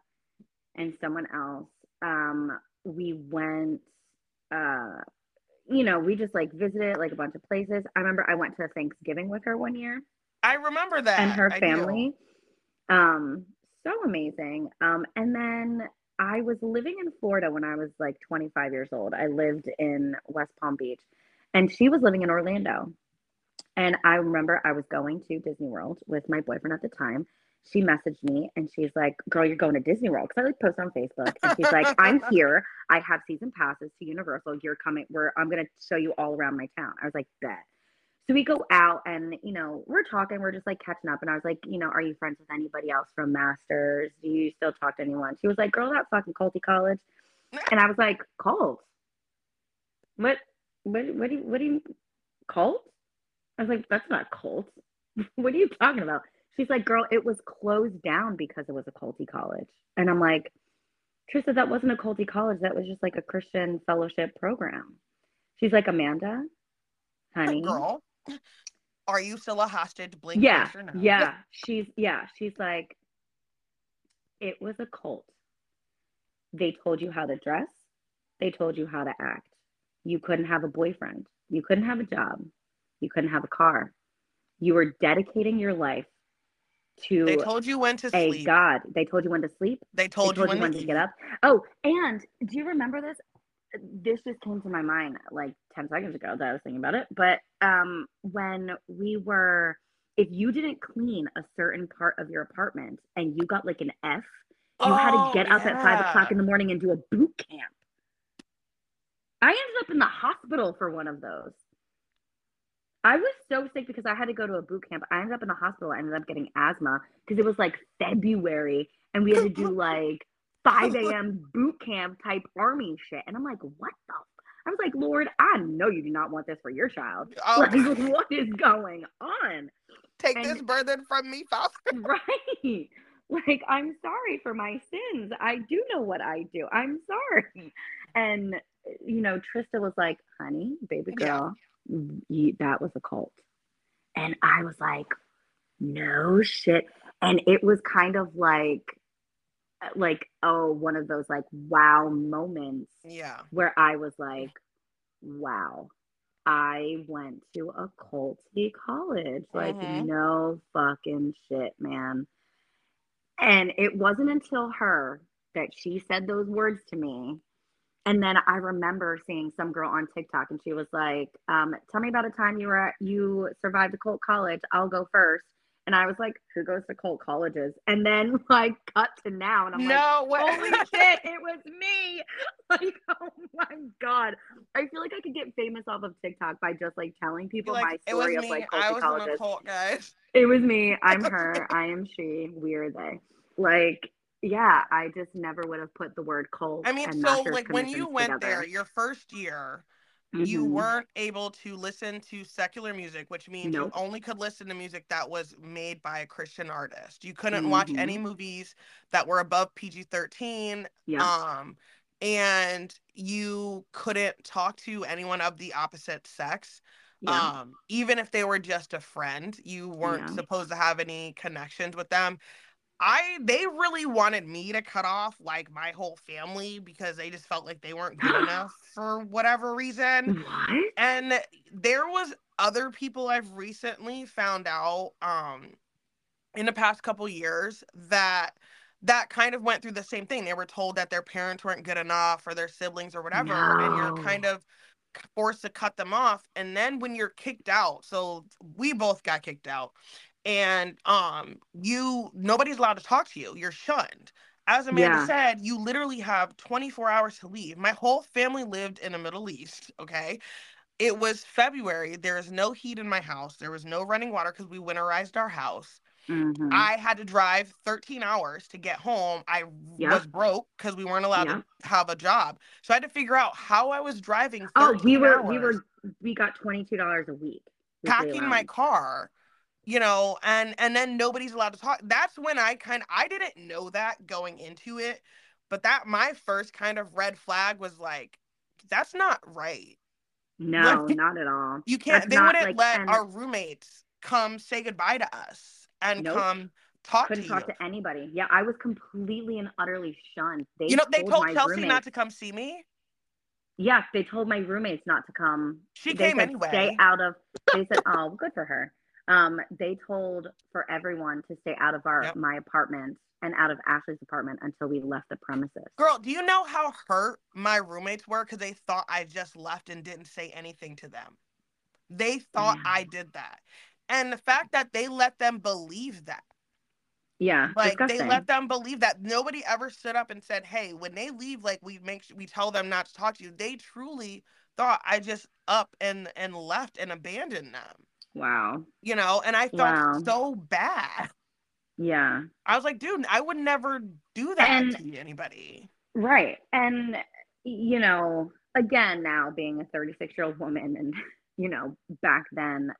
and someone else. Um, we went. Uh, you know, we just like visited like a bunch of places. I remember I went to Thanksgiving with her one year I remember that. and her I do. family. Um, so amazing. Um, and then I was living in Florida when I was like 25 years old. I lived in West Palm Beach, and she was living in Orlando. And I remember I was going to Disney World with my boyfriend at the time. She messaged me and she's like, "Girl, you're going to Disney World?" Because I like post on Facebook, and she's like, "I'm here. I have season passes to Universal. You're coming. We're I'm gonna show you all around my town." I was like, "Bet." So we go out and, you know, we're talking, we're just like catching up. And I was like, you know, are you friends with anybody else from Masters? Do you still talk to anyone? She was like, girl, that fucking culty college. And I was like, cult? What, what, what do you, what do you, cult? I was like, that's not cult. what are you talking about? She's like, girl, it was closed down because it was a culty college. And I'm like, Trista, that wasn't a culty college. That was just like a Christian fellowship program. She's like, Amanda, honey. Girl, are you still a hostage? Blink yeah, yes or no. yeah. She's yeah. She's like, it was a cult. They told you how to dress. They told you how to act. You couldn't have a boyfriend. You couldn't have a job. You couldn't have a car. You were dedicating your life to They told you when to a sleep. God. They told you when to sleep. They told, they told you you when, when to, to get up. Oh, and do you remember this? This just came to my mind like 10 seconds ago that I was thinking about it. But um, when we were, if you didn't clean a certain part of your apartment and you got like an F, you had to Oh, get up at five o'clock in the morning and do a boot camp. I ended up in the hospital for one of those. I was so sick because I had to go to a boot camp. I ended up in the hospital. I ended up getting asthma because it was like February and we had to do like 5 a.m. boot camp type army shit. And I'm like, what the? I was like, Lord, I know you do not want this for your child. Oh, Like, what is going on? take and- this burden from me, Father. Right. Like, I'm sorry for my sins. I do know what I do. I'm sorry. And, you know, Trista was like, honey, baby Yeah. girl, you, that was a cult. And I was like, no shit. And it was kind of like, like, oh, one of those like wow moments Yeah. where I was like, wow, I went to a culty college. Like, Mhm. no fucking shit, man. And it wasn't until her that she said those words to me. And then I remember seeing some girl on TikTok and she was like, um, tell me about a time you were at, you survived a cult college. I'll go first. And I was like, who goes to cult colleges? And then like cut to now. And I'm like, no, what? holy shit, it was me. Like, oh my God. I feel like I could get famous off of TikTok by just like telling people like, my story of me. like I culty was in a colleges. cult, guys. It was me. I'm her. I am she. We are they. Like, yeah, I just never would have put the word cult. I mean, so like when you went together. there, your first year, you Mhm. weren't able to listen to secular music, which means Nope. you only could listen to music that was made by a Christian artist. You couldn't watch Mhm. any movies that were above PG 13. Yeah. Um, and you couldn't talk to anyone of the opposite sex. yeah. Um, even if they were just a friend, you weren't Yeah. supposed to have any connections with them. I they really wanted me to cut off like my whole family because they just felt like they weren't good enough for whatever reason. what? And there was other people I've recently found out um in the past couple years that that kind of went through the same thing. They were told that their parents weren't good enough or their siblings or whatever and you're kind of forced to cut them off and then when you're kicked out so we both got kicked out and um you nobody's allowed to talk to you you're shunned as amanda Yeah. said you literally have 24 hours to leave my whole family lived in the middle east okay it was february there is no heat in my house there was no running water because we winterized our house Mhm. I had to drive 13 hours to get home. I Yep. was broke because we weren't allowed Yep. to have a job. So I had to figure out how I was driving oh, we were we were we got twenty two dollars a week. packing my car, you know, and and then nobody's allowed to talk. That's when I kind of I didn't know that going into it, but that my first kind of red flag was like that's not right. No, Like- not at all. You can't That's they wouldn't like, let and- our roommates come say goodbye to us and Nope. come talk Couldn't to talk you. to anybody. Yeah, I was completely and utterly shunned. They you know, they told Chelsea not to come see me. Yeah, they told my roommates not to come. She they came said anyway. stay out of. They said, "Oh, good for her." Um, they told for everyone to stay out of our Yep. my apartment and out of Ashley's apartment until we left the premises. Girl, do you know how hurt my roommates were because they thought I just left and didn't say anything to them? They thought Yeah. I did that. And the fact that they let them believe that, Yeah, like disgusting. they let them believe that nobody ever stood up and said, "Hey, when they leave, like we make we tell them not to talk to you." They truly thought I just up and and left and abandoned them, wow. you know. And I felt Wow. so bad. Yeah. I was like, dude, I would never do that And- to anybody. Right. And, you know, again, now being a 36 year old woman and, you know, back then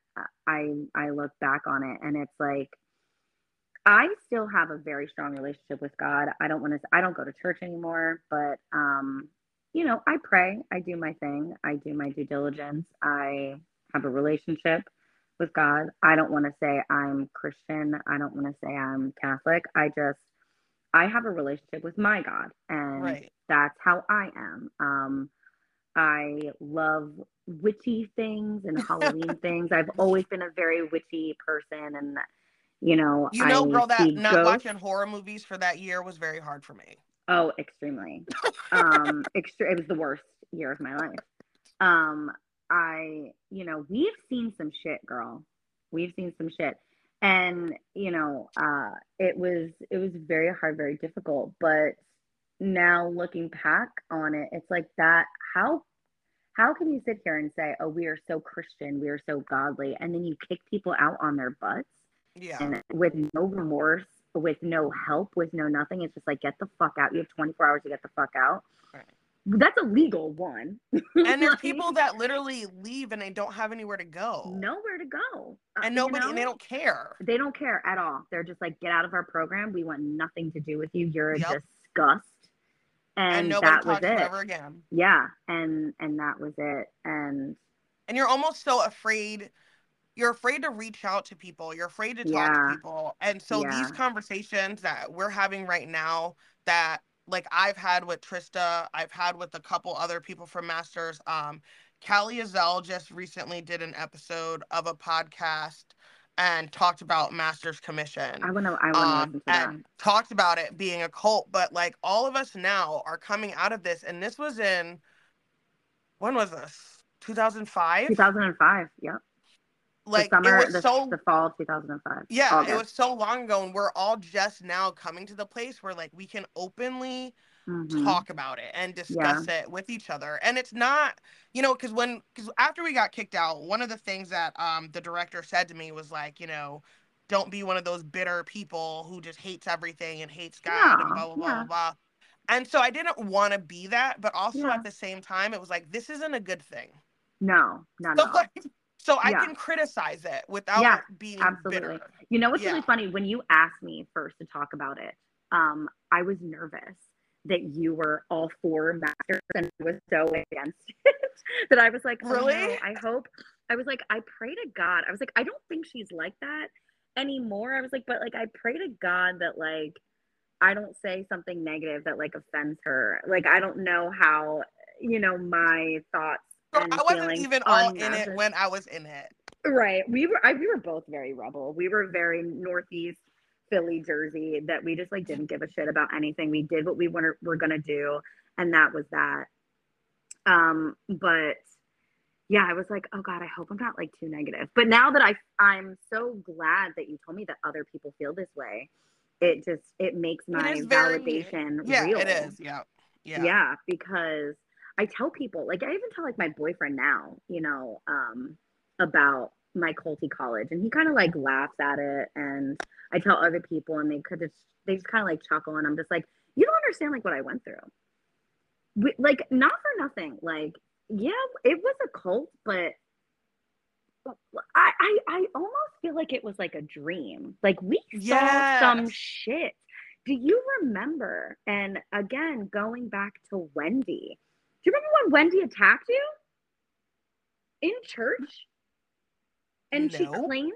I, I look back on it and it's like, I still have a very strong relationship with God. I don't want to. I don't go to church anymore, but um, you know, I pray. I do my thing. I do my due diligence. I have a relationship with God. I don't want to say I'm Christian. I don't want to say I'm Catholic. I just I have a relationship with my God, and Right. that's how I am. Um, I love witchy things and Halloween things. I've always been a very witchy person, and you know, You know, I girl, that not ghosts. watching horror movies for that year was very hard for me. Oh, extremely. um, extre- it was the worst year of my life. Um, I, you know, we've seen some shit, girl. We've seen some shit. And, you know, uh, it was it was very hard, very difficult. But now looking back on it, it's like that how how can you sit here and say, Oh, we are so Christian, we are so godly, and then you kick people out on their butts? Yeah. and with no remorse, with no help, with no nothing. It's just like get the fuck out. You have 24 hours to get the fuck out. Right. That's illegal. One. and there's Like, people that literally leave and they don't have anywhere to go. nowhere to go, Uh, And you nobody and they don't care. They don't care at all. They're just like, get out of our program. We want nothing to do with you. You're a Yep. disgust. And, And, nobody that was talks it. ever again. Yeah, and and that was it. And And you're almost so afraid you're afraid to reach out to people. You're afraid to talk Yeah. to people. And so these conversations that we're having right now that like I've had with Trista, I've had with a couple other people from Masters. Um, Callie Azell just recently did an episode of a podcast and talked about Masters Commission. I wanna I wanna um, listen to that. and talked about it being a cult, but like all of us now are coming out of this, and this was in when was this? 2005. 2005. Yep. Like summer, it was the, so the fall of 2005. yeah, August. it was so long ago, and we're all just now coming to the place where like we can openly Mhm. talk about it and discuss it with each other. And it's not, you know, because when because after we got kicked out, one of the things that um the director said to me was like, you know, don't be one of those bitter people who just hates everything and hates God and No, blah blah blah yeah. blah blah. And so I didn't want to be that, but also Yeah. at the same time, it was like this isn't a good thing. No, not So, at all. like, so I Yeah. can criticize it without Yeah, being absolutely. bitter. You know what's Yeah. really funny? When you asked me first to talk about it, um, I was nervous that you were all for masters and was so against it that I was like, oh, Really? no, I hope. I was like, I pray to God. I was like, I don't think she's like that anymore. I was like, but like, I pray to God that like I don't say something negative that like offends her. Like, I don't know how, you know, my thoughts. I wasn't even all in it when I was in it. Right. We were I, we were both very rebel. We were very northeast Philly, Jersey, that we just like didn't give a shit about anything. We did what we were, were gonna do, and that was that. Um, but yeah, I was like, oh God, I hope I'm not like too negative. But now that I I'm so glad that you told me that other people feel this way. It just it makes my very- validation Yeah, real. it is. Yeah. Yeah. Yeah. because I tell people, like I even tell like my boyfriend now, you know, um, about my culty college, and he kind of like laughs at it, and I tell other people, and they could just they just kind of like chuckle, and I'm just like, you don't understand like what I went through. We, like not for nothing, like yeah, it was a cult, but I, I I almost feel like it was like a dream. Like we saw some shit. Do you remember? And again, going back to Wendy, do you remember when Wendy attacked you in church? And she claimed,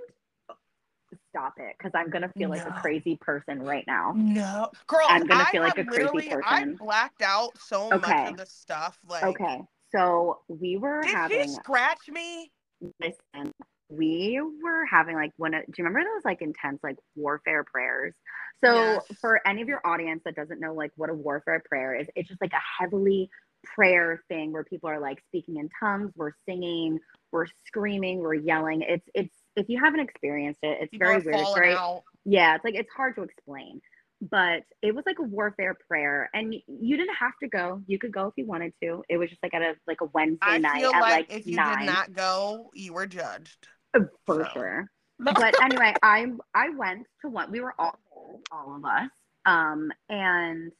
stop it, because I'm gonna feel like a crazy person right now. No, girl, I'm gonna I feel like a crazy literally- I blacked out so much of the stuff. Like, Okay, so we were did having she scratch me? listen, we were having like one of, do you remember those like intense like warfare prayers? So Yes. for any of your audience that doesn't know like what a warfare prayer is, it's just like a heavily prayer thing where people are like speaking in tongues, we're singing, we're screaming, we're yelling. It's it's if you haven't experienced it, it's People very weird. It's very out. yeah, it's like it's hard to explain. But it was like a warfare prayer, and you didn't have to go. You could go if you wanted to. It was just like at a like a Wednesday I night at like, like, if you nine. did not go, you were judged. Uh, for So. sure. But anyway, I I went to one. We were all all of us. Um, and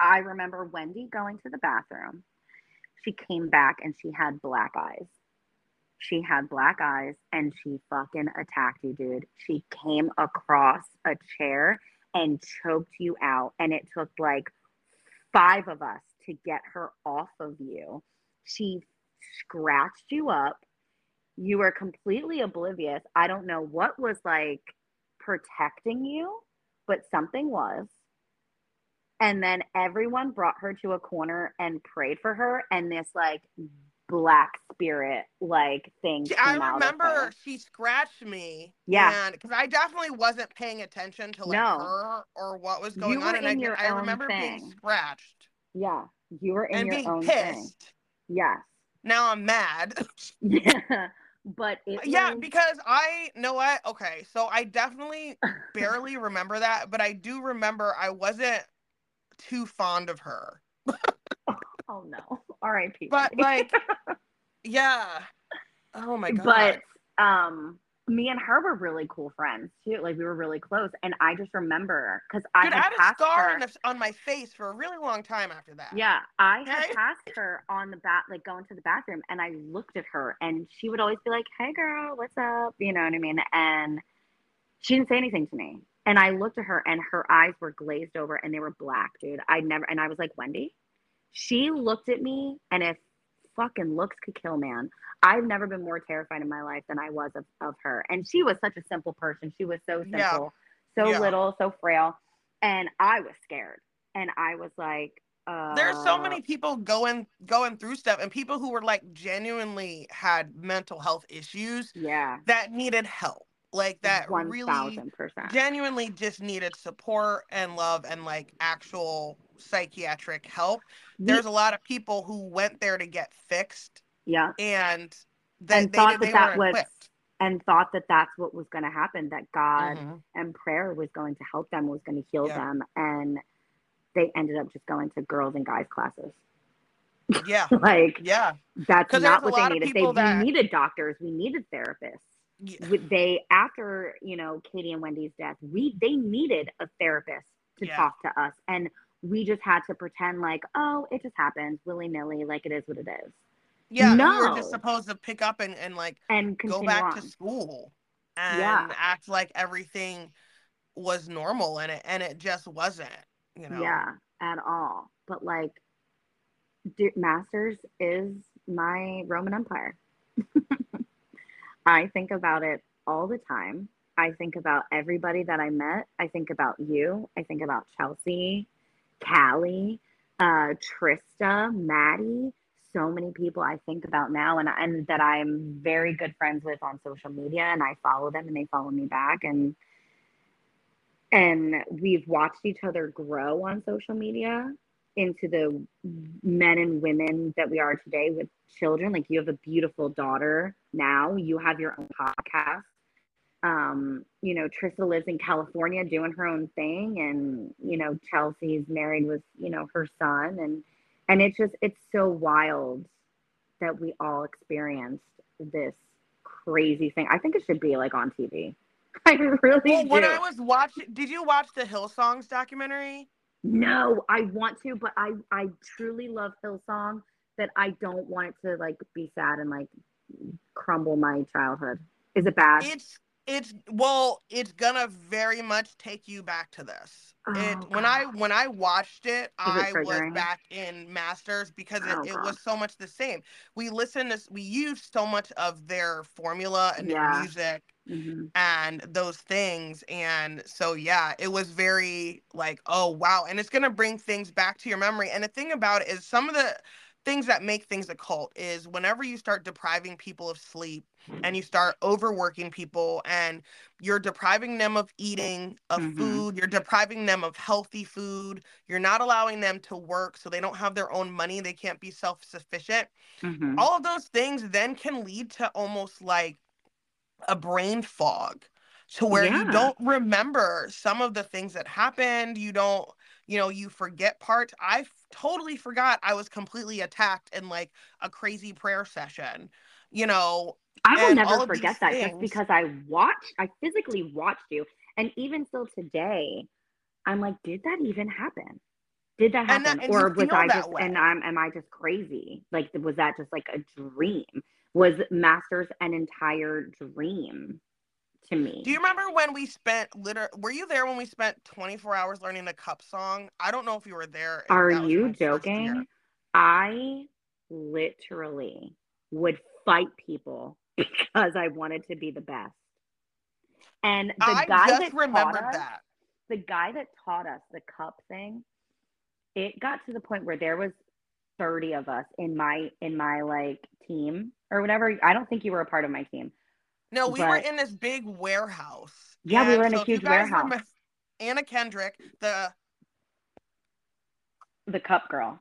I remember Wendy going to the bathroom. She came back and she had black eyes. She had black eyes and she fucking attacked you, dude. She came across a chair and choked you out. And it took like five of us to get her off of you. She scratched you up. You were completely oblivious. I don't know what was like protecting you, but something was. And then everyone brought her to a corner and prayed for her. And this like black spirit like thing. I remember she scratched me. Yeah. because I definitely wasn't paying attention to like no. her or what was going on. and I, I remember thing. being scratched. Yeah. You were in and your being own pissed. thing. Yes. Now I'm mad. yeah. But yeah, was... because I know what. Okay, so I definitely barely remember that, but I do remember I wasn't too fond of her. oh no, R.I.P. But like, yeah. Oh my god. But um, me and her were really cool friends too. Like we were really close, and I just remember because I Dude, had, I had a scar her, the, on my face for a really long time after that. Yeah, I had Okay. passed her on the bat, like going to the bathroom, and I looked at her, and she would always be like, "Hey, girl, what's up?" You know what I mean? And she didn't say anything to me, and I looked at her, and her eyes were glazed over, and they were black, dude. I never, and I was like, Wendy. She looked at me, and if fucking looks could kill, man. I've never been more terrified in my life than I was of, of her. And she was such a simple person. She was so simple, Yeah. so Yeah. little, so frail. And I was scared. And I was like, uh, There's so many people going going through stuff and people who were like genuinely had mental health issues Yeah. that needed help. Like that One really thousand percent. genuinely just needed support and love and like actual psychiatric help. There's a lot of people who went there to get fixed yeah. and they, And they, thought they that that was equipped. and thought that that's what was going to happen, that God Mhm. and prayer was going to help them, was going to heal Yeah. them. And they ended up just going to girls and guys classes. Yeah. like, Yeah. That's not what they needed. They that- we needed doctors, we needed therapists. Yeah. They after you know Katie and Wendy's death, we they needed a therapist to Yeah. talk to us, and we just had to pretend like, oh, it just happens willy nilly, like it is what it is, Yeah. We were just supposed to pick up and, and like and go back on. to school and Yeah. act like everything was normal and it and it just wasn't you know Yeah, at all. But like, D- Masters is my Roman Empire. I think about it all the time. I think about everybody that I met. I think about you. I think about Chelsea, Callie, uh, Trista, Maddie. So many people I think about now, and and that I'm very good friends with on social media, and I follow them, and they follow me back, and and we've watched each other grow on social media into the men and women that we are today with children. Like you have a beautiful daughter now. You have your own podcast. Um you know trista lives in california doing her own thing and you know chelsea's married with you know her son. And and it's just it's so wild that we all experienced this crazy thing. I think it should be like on tv i really well do. When i was watching did you watch the hillsongs documentary No, I want to, but I I truly love Hillsong that I don't want it to like be sad and like crumble my childhood. Is it bad? it's it's well it's gonna very much take you back to this. Oh, it Oh, when i when i watched it i was back in masters because it, Oh, it was so much the same. We listened to we used so much of their formula and their music Mhm. and those things and so yeah it was very like oh wow and it's going to bring things back to your memory and the thing about it is some of the things that make things a cult is whenever you start depriving people of sleep and you start overworking people and you're depriving them of eating of Mhm. food you're depriving them of healthy food you're not allowing them to work so they don't have their own money they can't be self-sufficient Mhm. all of those things then can lead to almost like a brain fog to where you don't remember some of the things that happened you don't you know you forget parts i f- totally forgot i was completely attacked in like a crazy prayer session you know I will never forget that just because I watched, I physically watched you, and even still today, I'm like, did that even happen? Did that And happen, that- and or was I just way. and I'm am I just crazy? Like, was that just like a dream? Was Masters an entire dream to me. Do you remember when we spent liter were you there when we spent 24 hours learning the cup song? I don't know if you were there. Are you my first year. joking? I literally would fight people because I wanted to be the best. And the I guy that remembered taught us, that. the guy that taught us the cup thing, it got to the point where there was 30 of us in my in my like team or whatever. I don't think you were a part of my team. No, we were in this big warehouse. Yeah, we were in a so you huge warehouse. Anna Kendrick, the The cup girl.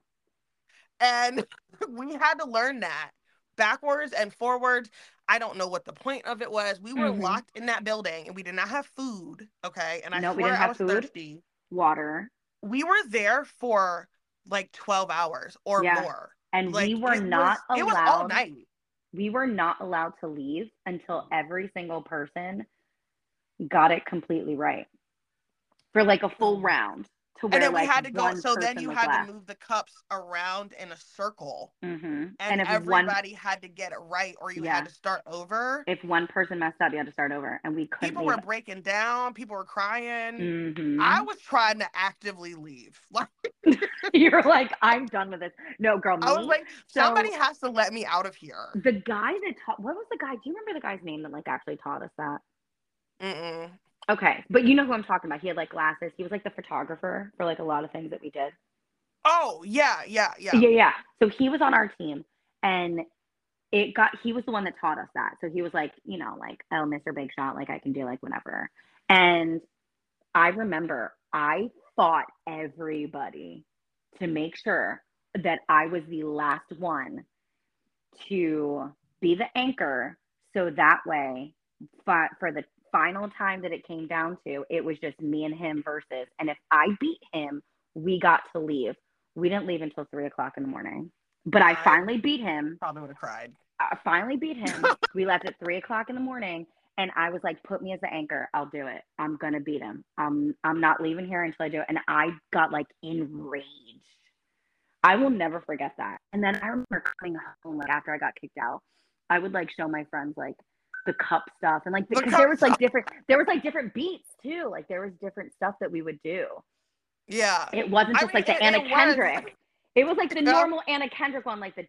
and we had to learn that backwards and forwards. I don't know what the point of it was. We were Mhm. locked in that building and we did not have food. Okay. And I No, we swear I was food. thirsty. Water. We were there for like 12 hours or Yeah. more. And Like we were not was, allowed It was all night. we were not allowed to leave until every single person got it completely right for like a full mm. round to where And then like we had to go. So then you had left. to move the cups around in a circle. Mhm. And, and if one everybody had to get it right or you Yeah. had to start over. if one person messed up you had to start over and we couldn't People were breaking down, people were crying. mm-hmm. I was trying to actively leave. Like you're like i'm done with this no girl me, I was like, so- somebody has to let me out of here. the guy that taught what was the guy do you remember the guy's name that like actually taught us that Mm-mm. Okay but you know who i'm talking about he had like glasses he was like the photographer for like a lot of things that we did Oh yeah, yeah, yeah. yeah, yeah. So he was on our team and it got he was the one that taught us that. So he was like, you know, like, oh, Mr. Big Shot, like I can do like whatever. And I remember I fought everybody to make sure that I was the last one to be the anchor. So that way, fi- for the final time that it came down to, it was just me and him versus. And if I beat him, we got to leave. We didn't leave until three o'clock in the morning. But I I- finally beat him. Probably would have cried. I finally beat him. we left at three o'clock in the morning. And I was like, put me as the anchor. I'll do it. I'm gonna beat him. I'm I'm not leaving here until I do it. And I got like enraged. I will never forget that. And then I remember coming home like after I got kicked out. I would like show my friends like the cup stuff and like because cup there was like different there was like different beats too. Like there was different stuff that we would do. Yeah. It wasn't I just mean, like the it- Anna it was. Kendrick. It was like the Yeah. normal Anna Kendrick one, like the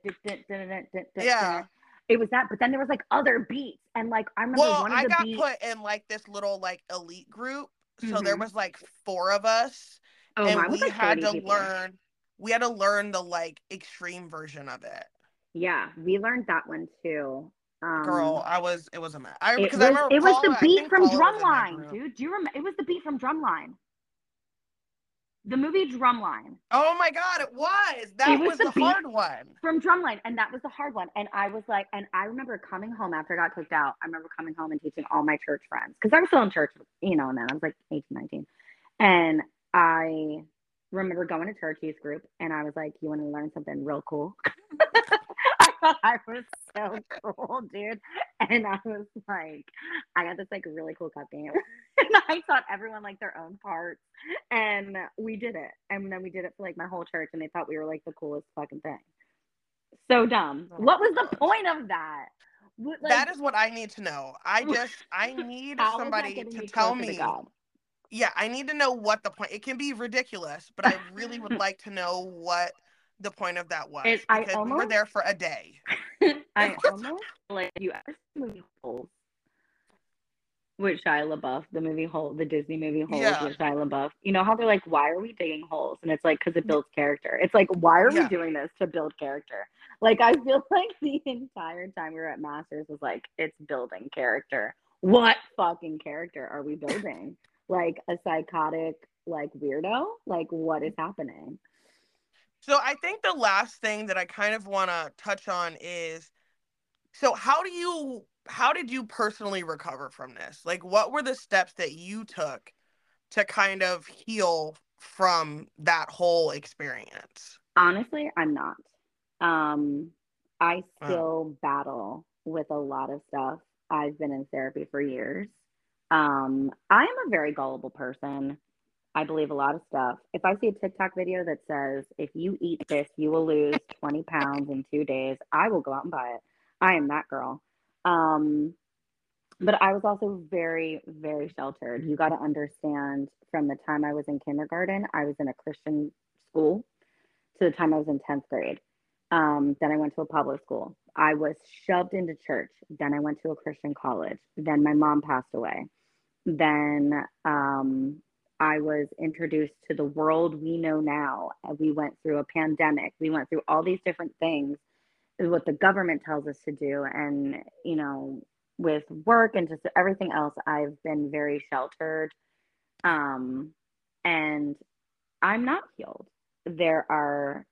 Yeah. It was that, but then there was like other beats, and like I remember Well, one of I the got beats. put in like this little like elite group. So there Mhm. was like four of us. oh, and was we like had to people. learn we had to learn the like extreme version of it. Yeah, we learned that one too. Um, Girl, I was it was a mess. I it was, I remember it was Paula- the beat from Paula was in that Drumline, dude. Do you remember? It was the beat from Drumline. The movie Drumline. Oh my god, it was. That It was was, the the, hard one. from Drumline, and that was the hard one. And I was like, and I remember coming home after I got kicked out. I remember coming home and teaching all my church friends because I was still in church, you know, and then I was like 18, 19. And I remember going to church youth group, and I was like, "You want to learn something real cool?" I thought I was so cool, dude. And I was like, I got this like really cool cup game. and I taught everyone like their own parts. And we did it. And then we did it for like my whole church and they thought we were like the coolest fucking thing. So dumb. Oh what was the point of that? What, like, that is what I need to know. I just I need how is that somebody to tell closer to me. Yeah, I need to know what the point. It can be ridiculous, but I really would like to know what the point of that was I because we were there for a day. I almost like you ever the movie Holes with Shia LaBeouf, the movie Hole, the Disney movie Holes Yeah. with Shia LaBeouf. You know how they're like, why are we digging holes? And it's like because it mm. builds character. It's like, why are Yeah. we doing this to build character? Like I feel like the entire time we were at Masters was like, it's building character. What fucking character are we building? like a psychotic like weirdo? Like what is happening? So I think the last thing that I kind of want to touch on is so how do you how did you personally recover from this? Like what were the steps that you took to kind of heal from that whole experience? Honestly, I'm not. Um, I still battle with a lot of stuff. I've been in therapy for years. Um, I am a very gullible person. I believe a lot of stuff. If I see a TikTok video that says, if you eat this, you will lose 20 pounds in two days, I will go out and buy it. I am that girl. Um, but I was also very, very sheltered. You got to understand from the time I was in kindergarten, I was in a Christian school to the time I was in 10th grade. Um, then I went to a public school. I was shoved into church. Then I went to a Christian college. Then my mom passed away. Then um, I was introduced to the world we know now. We went through a pandemic. We went through all these different things, what the government tells us to do. And, you know, with work and just everything else, I've been very sheltered. Um, and I'm not healed. There are,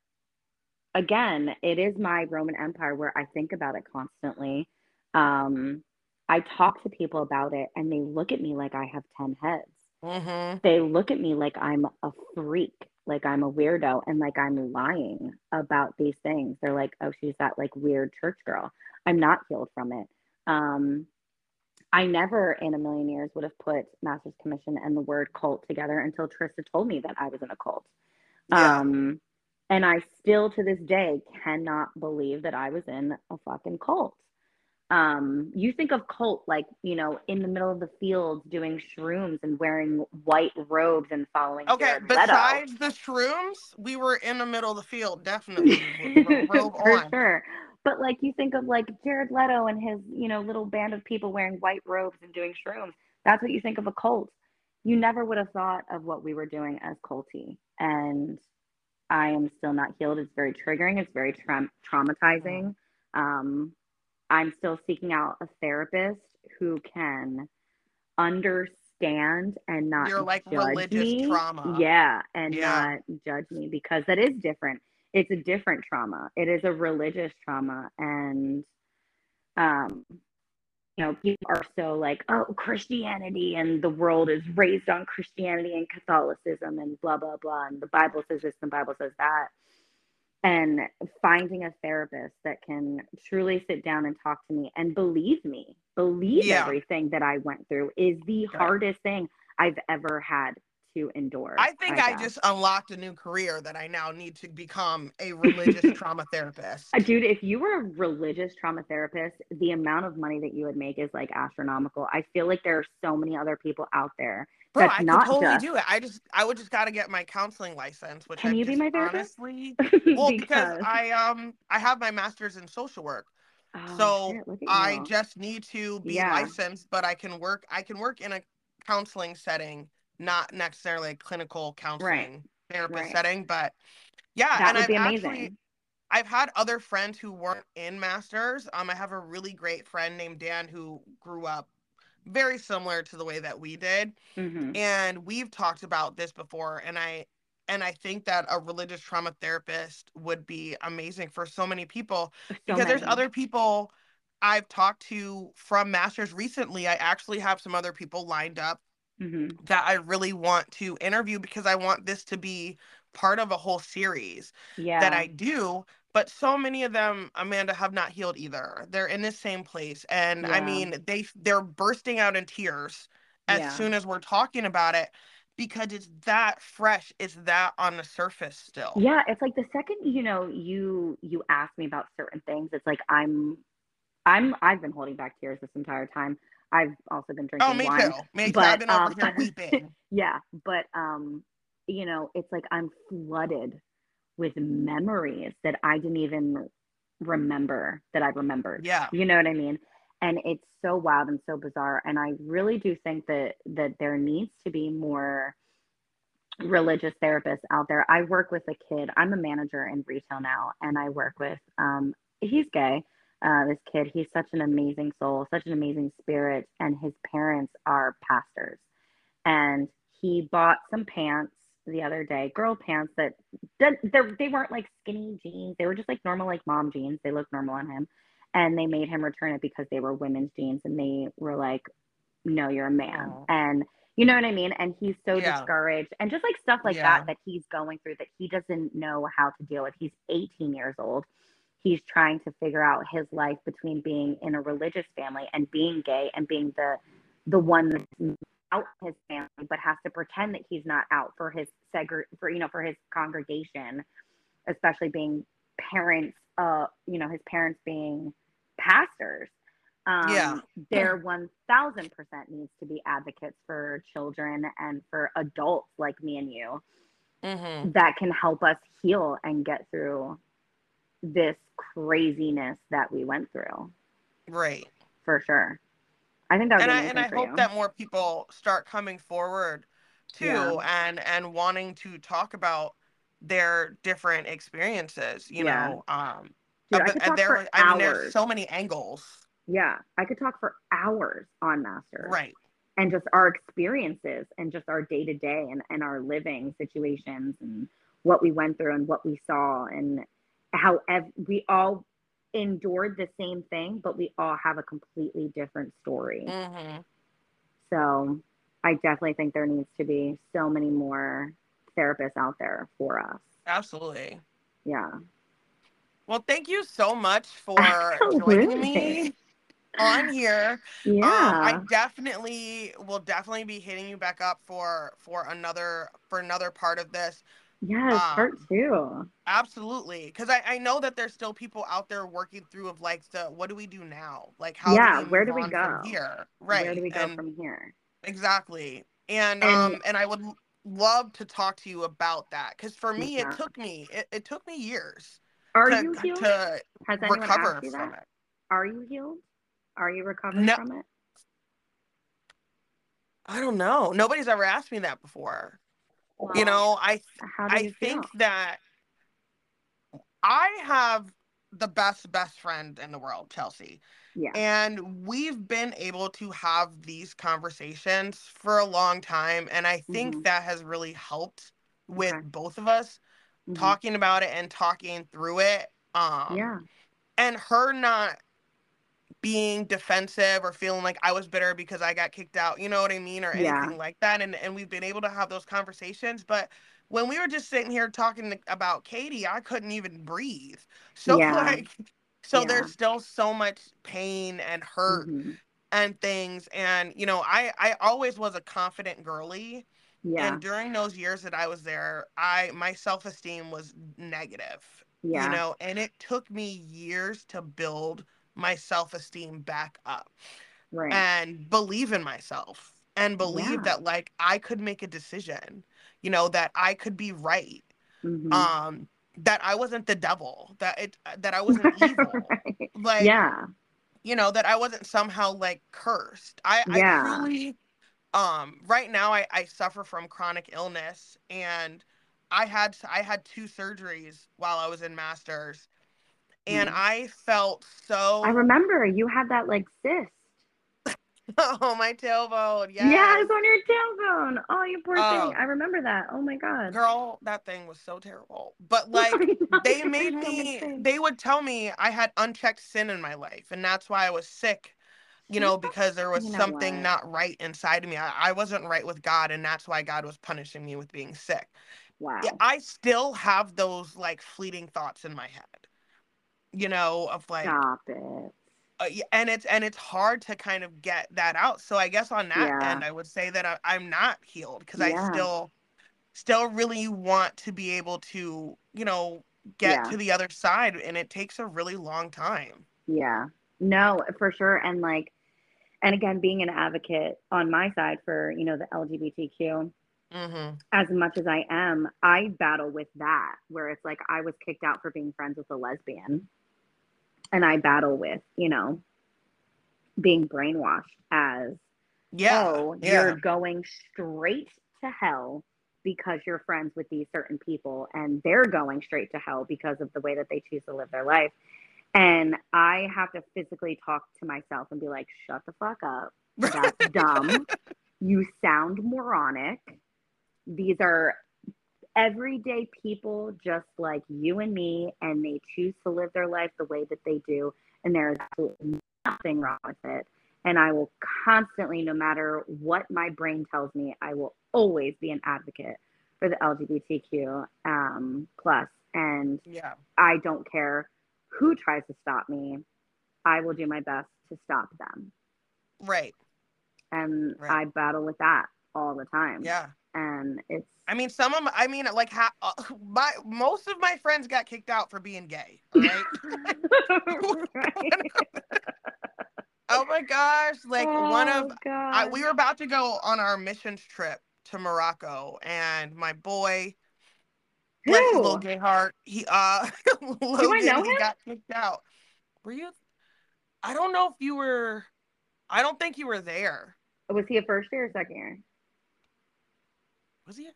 again, it is my Roman Empire where I think about it constantly. Um, I talk to people about it and they look at me like I have 10 heads. Mm-hmm. They look at me like I'm a freak, like I'm a weirdo, and like I'm lying about these things. They're like, oh, she's that like weird church girl. I'm not healed from it. Um, I never in a million years would have put Master's Commission and the word cult together until Trista told me that I was in a cult. Yeah. Um, and I still to this day cannot believe that I was in a fucking cult. Um, you think of cult like, you know, in the middle of the fields doing shrooms and wearing white robes and following. Okay, Jared Leto. besides the shrooms, we were in the middle of the field, definitely. for on. sure. But like you think of like Jared Leto and his, you know, little band of people wearing white robes and doing shrooms. That's what you think of a cult. You never would have thought of what we were doing as culty. And I am still not healed. It's very triggering. It's very tra- traumatizing. Um, I'm still seeking out a therapist who can understand and not like judge religious me. trauma. Yeah, and Yeah. not judge me because that is different. It's a different trauma. It is a religious trauma, and um, you know, people are so like, oh, Christianity and the world is raised on Christianity and Catholicism and blah blah blah, and the Bible says this and the Bible says that. And finding a therapist that can truly sit down and talk to me and believe me, believe Yeah. everything that I went through is the Okay. hardest thing I've ever had to endure. I think I guess. just unlocked a new career that I now need to become a religious trauma therapist. Uh, Dude, if you were a religious trauma therapist, the amount of money that you would make is like astronomical. I feel like there are so many other people out there. Bro, I not totally just- do it. I just I would just gotta get my counseling license, which Can I you be my therapist? honestly well because I um I have my master's in social work. Oh, so shit, I just need to be Yeah. licensed, but I can work I can work in a counseling setting, not necessarily a clinical counseling therapist Right. setting, but yeah, that and would I've be actually amazing. I've had other friends who weren't in masters. Um, I have a really great friend named Dan who grew up very similar to the way that we did, Mhm. and we've talked about this before. And I and I think that a religious trauma therapist would be amazing for so many people So because there's other people I've talked to from masters recently. I actually have some other people lined up Mhm. that I really want to interview because I want this to be part of a whole series Yeah. that I do, but so many of them, Amanda, have not healed either. They're in the same place, and I mean, they they're bursting out in tears as Yeah. soon as we're talking about it because it's that fresh, it's that on the surface still. Yeah, it's like the second you know you you ask me about certain things, it's like I'm I'm I've been holding back tears this entire time. I've also been drinking Oh, me wine. too. Me too. but, I've been over um, here weeping. Yeah, but um, you know, it's like I'm flooded with memories that I didn't even remember that I remembered. Yeah. You know what I mean? And it's so wild and so bizarre. And I really do think that that there needs to be more religious therapists out there. I work with a kid. I'm a manager in retail now, and I work with um he's gay. Uh, this kid, he's such an amazing soul, such an amazing spirit, and his parents are pastors. And he bought some pants the other day, girl pants that they're, weren't like skinny jeans. They were just like normal, like mom jeans. They looked normal on him. And they made him return it because they were women's jeans. And they were like, no, you're a man. Aw. And you know what I mean? And he's so Yeah. discouraged. And just like stuff like Yeah. that that he's going through that he doesn't know how to deal with. He's 18 years old. He's trying to figure out his life between being in a religious family and being gay and being the the one that's out his family but has to pretend that he's not out for his segre for you know for his congregation especially being parents uh you know his parents being pastors. Um, Yeah. there 1000% needs to be advocates for children and for adults like me and you Mm-hmm. that can help us heal and get through this craziness that we went through Right. for sure. I think that and I and I hope you. that more people start coming forward too Yeah. and and wanting to talk about their different experiences you Yeah. know um Dude, I could and talk there for I mean there's so many angles yeah, I could talk for hours on Master. right and just our experiences and just our day to day and and our living situations and what we went through and what we saw and how ev- we all endured the same thing, but we all have a completely different story. hmm So I definitely think there needs to be so many more therapists out there for us. absolutely Yeah. well thank you so much for joining me on here Yeah. Um, I definitely will definitely be hitting you back up for for another for another part of this. Yes, part um, two. Absolutely, because I, I know that there's still people out there working through of like the what do we do now? Like how Yeah, do where do we go? here? Right. Where do we go and from here? exactly. And, And- um and I would love to talk to you about that because for me Yeah. it took me it, it took me years Are to, you healed? to Has anyone recover asked you from that? it. Are you healed? Are you recovering No. from it? I don't know. Nobody's ever asked me that before. You know, I I think that I have the best best friend in the world, Chelsea. Yeah. And we've been able to have these conversations for a long time and I think Mhm. that has really helped with Okay. both of us Mhm. talking about it and talking through it. Um yeah. and her not being defensive or feeling like I was bitter because I got kicked out, you know what I mean, or Yeah. anything like that. And and we've been able to have those conversations. But when we were just sitting here talking about Katie, I couldn't even breathe. So Yeah. like, so Yeah. there's still so much pain and hurt Mhm. and things. And you know, I I always was a confident girly. Yeah. And during those years that I was there, I my self esteem was negative yeah. you know and it took me years to build my self-esteem back up right. and believe in myself and believe Yeah. that like i could make a decision you know that i could be right Mhm. um that i wasn't the devil that it that i wasn't evil Right. like yeah. you know that i wasn't somehow like cursed i Yeah. i truly um right now i i suffer from chronic illness and i had i had two surgeries while i was in masters and Mm. i felt so I remember you had that like cyst. oh my tailbone Yeah, yes. it's on your tailbone. Oh, you poor Oh. thing. I remember that. Oh my god. girl that thing was so terrible but like they made me they would tell me i had unchecked sin in my life and that's why i was sick you know because there was You know something what? not right inside of me I, I wasn't right with god and that's why god was punishing me with being sick Wow. yeah, I still have those like fleeting thoughts in my head, you know, of like, Stop it. uh, and it's and it's hard to kind of get that out. So I guess on that Yeah. end, I would say that I, I'm not healed because I still, still really want to be able to, you know, get Yeah. to the other side, and it takes a really long time. Yeah. No, for sure. And like, and again, being an advocate on my side for, you know, the LGBTQ, Mm-hmm. as much as I am, I battle with that where it's like I was kicked out for being friends with a lesbian. And I battle with, you know, being brainwashed as, Yeah. oh, yeah. you're going straight to hell because you're friends with these certain people and they're going straight to hell because of the way that they choose to live their life. And I have to physically talk to myself and be like, shut the fuck up. That's dumb. You sound moronic. These are everyday people just like you and me, and they choose to live their life the way that they do. And there's absolutely nothing wrong with it. And I will constantly, no matter what my brain tells me, I will always be an advocate for the LGBTQ um, plus. And yeah. I don't care who tries to stop me. I will do my best to stop them. Right. And Right. I battle with that all the time. Yeah. And it's. I mean, some of my, I mean, like, ha- uh, my most of my friends got kicked out for being gay. Right. right. oh my gosh! Like one of Oh, I, we were about to go on our missions trip to Morocco, and my boy, bless his little gay heart, he uh, Logan, know he him? got kicked out. Were you? I don't know if you were. I don't think you were there. Was he a first year or second year? Was he?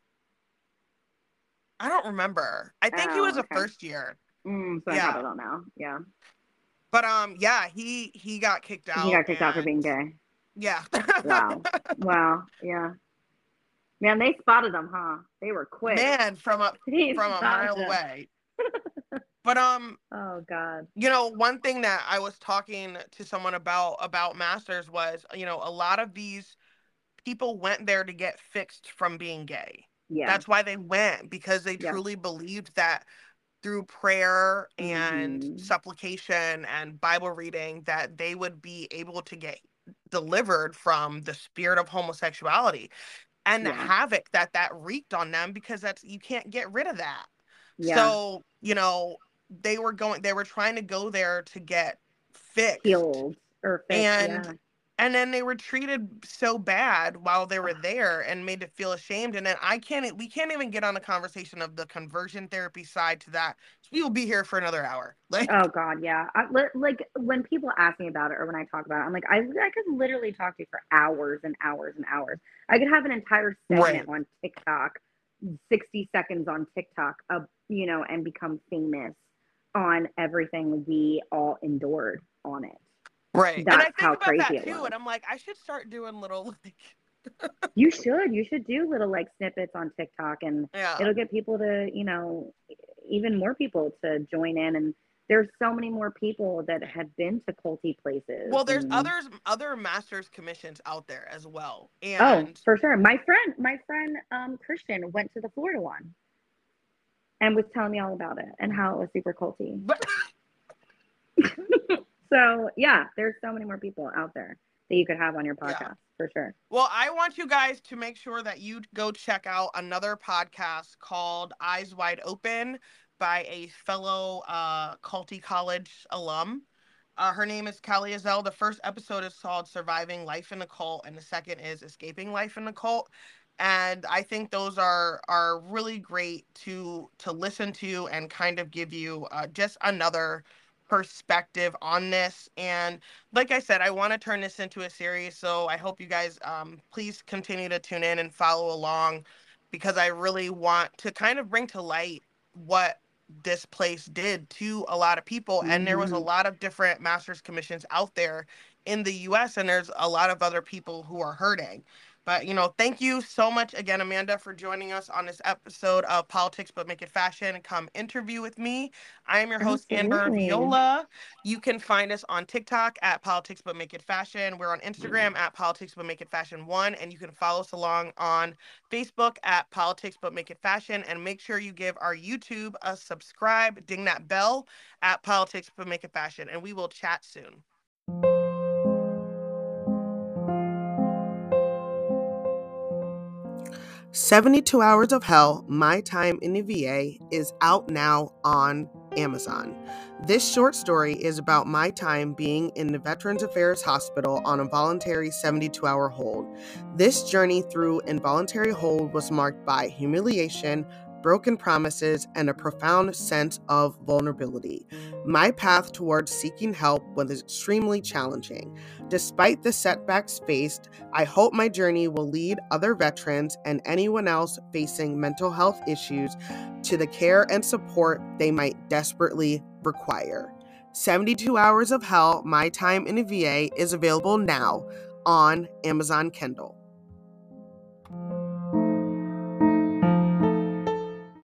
I don't remember. I think he Oh, was a first year. Mm, so I Yeah. probably don't know. Yeah. But um, yeah, he he got kicked out. He got kicked out for being gay. Yeah. Wow. Wow. Yeah. Man, they spotted them, huh? They were quick. Man, from a They from a mile him. away. but um, Oh God. you know, one thing that I was talking to someone about about masters was, you know, a lot of these people went there to get fixed from being gay. Yeah. That's why they went because they Yeah. truly believed that through prayer and Mhm. supplication and Bible reading that they would be able to get delivered from the spirit of homosexuality and the havoc that that wreaked on them because that's you can't get rid of that. yeah. So, you know, they were going they were trying to go there to get fixed. healed or fixed. And yeah. And then they were treated so bad while they were there and made to feel ashamed. And then I can't we can't even get on a conversation of the conversion therapy side to that. We will be here for another hour. Like Oh God, yeah. I, like when people ask me about it or when I talk about it, I'm like, I, I could literally talk to you for hours and hours and hours. I could have an entire segment on TikTok, 60 seconds on TikTok, of you know, and become famous on everything we all endured on it. Right. and That's I think how about crazy that it too. And I'm like, I should start doing little like You should, you should do little like snippets on TikTok, and yeah. it'll get people to, you know, even more people to join in. And there's so many more people that have been to culty places. Well, there's and- others other masters commissions out there as well. Oh, And for sure. My friend, my friend um, Christian went to the Florida one and was telling me all about it and how it was super culty. but So yeah, there's so many more people out there that you could have on your Yeah. podcast for sure. Well, I want you guys to make sure that you go check out another podcast called Eyes Wide Open by a fellow uh, Culty College alum. Uh, her name is Kelly Azell. The first episode is called Surviving Life in a Cult, and the second is Escaping Life in a Cult. And I think those are are really great to to listen to and kind of give you uh, just another perspective on this. And like I said, I want to turn this into a series. So I hope you guys um, please continue to tune in and follow along because I really want to kind of bring to light what this place did to a lot of people. And there was a Mhm. lot of different master's commissions out there in the US, and there's a lot of other people who are hurting. But you know, thank you so much again, Amanda, for joining us on this episode of Politics But Make It Fashion come interview with me. I am your host, Amber Viola. You can find us on TikTok at Politics But Make It Fashion. We're on Instagram at Politics But Make It Fashion One, and you can follow us along on Facebook at Politics But Make It Fashion. And make sure you give our YouTube a subscribe, ding that bell at Politics But Make It Fashion, and we will chat soon. 72 Hours of Hell My Time in the VA is out now on Amazon. This short story is about my time being in the Veterans Affairs Hospital on a voluntary 72 hour hold. This journey through involuntary hold was marked by humiliation, broken promises, and a profound sense of vulnerability. My path towards seeking help was extremely challenging. Despite the setbacks faced, I hope my journey will lead other veterans and anyone else facing mental health issues to the care and support they might desperately require. 72 Hours of Hell My Time in a VA is available now on Amazon Kindle.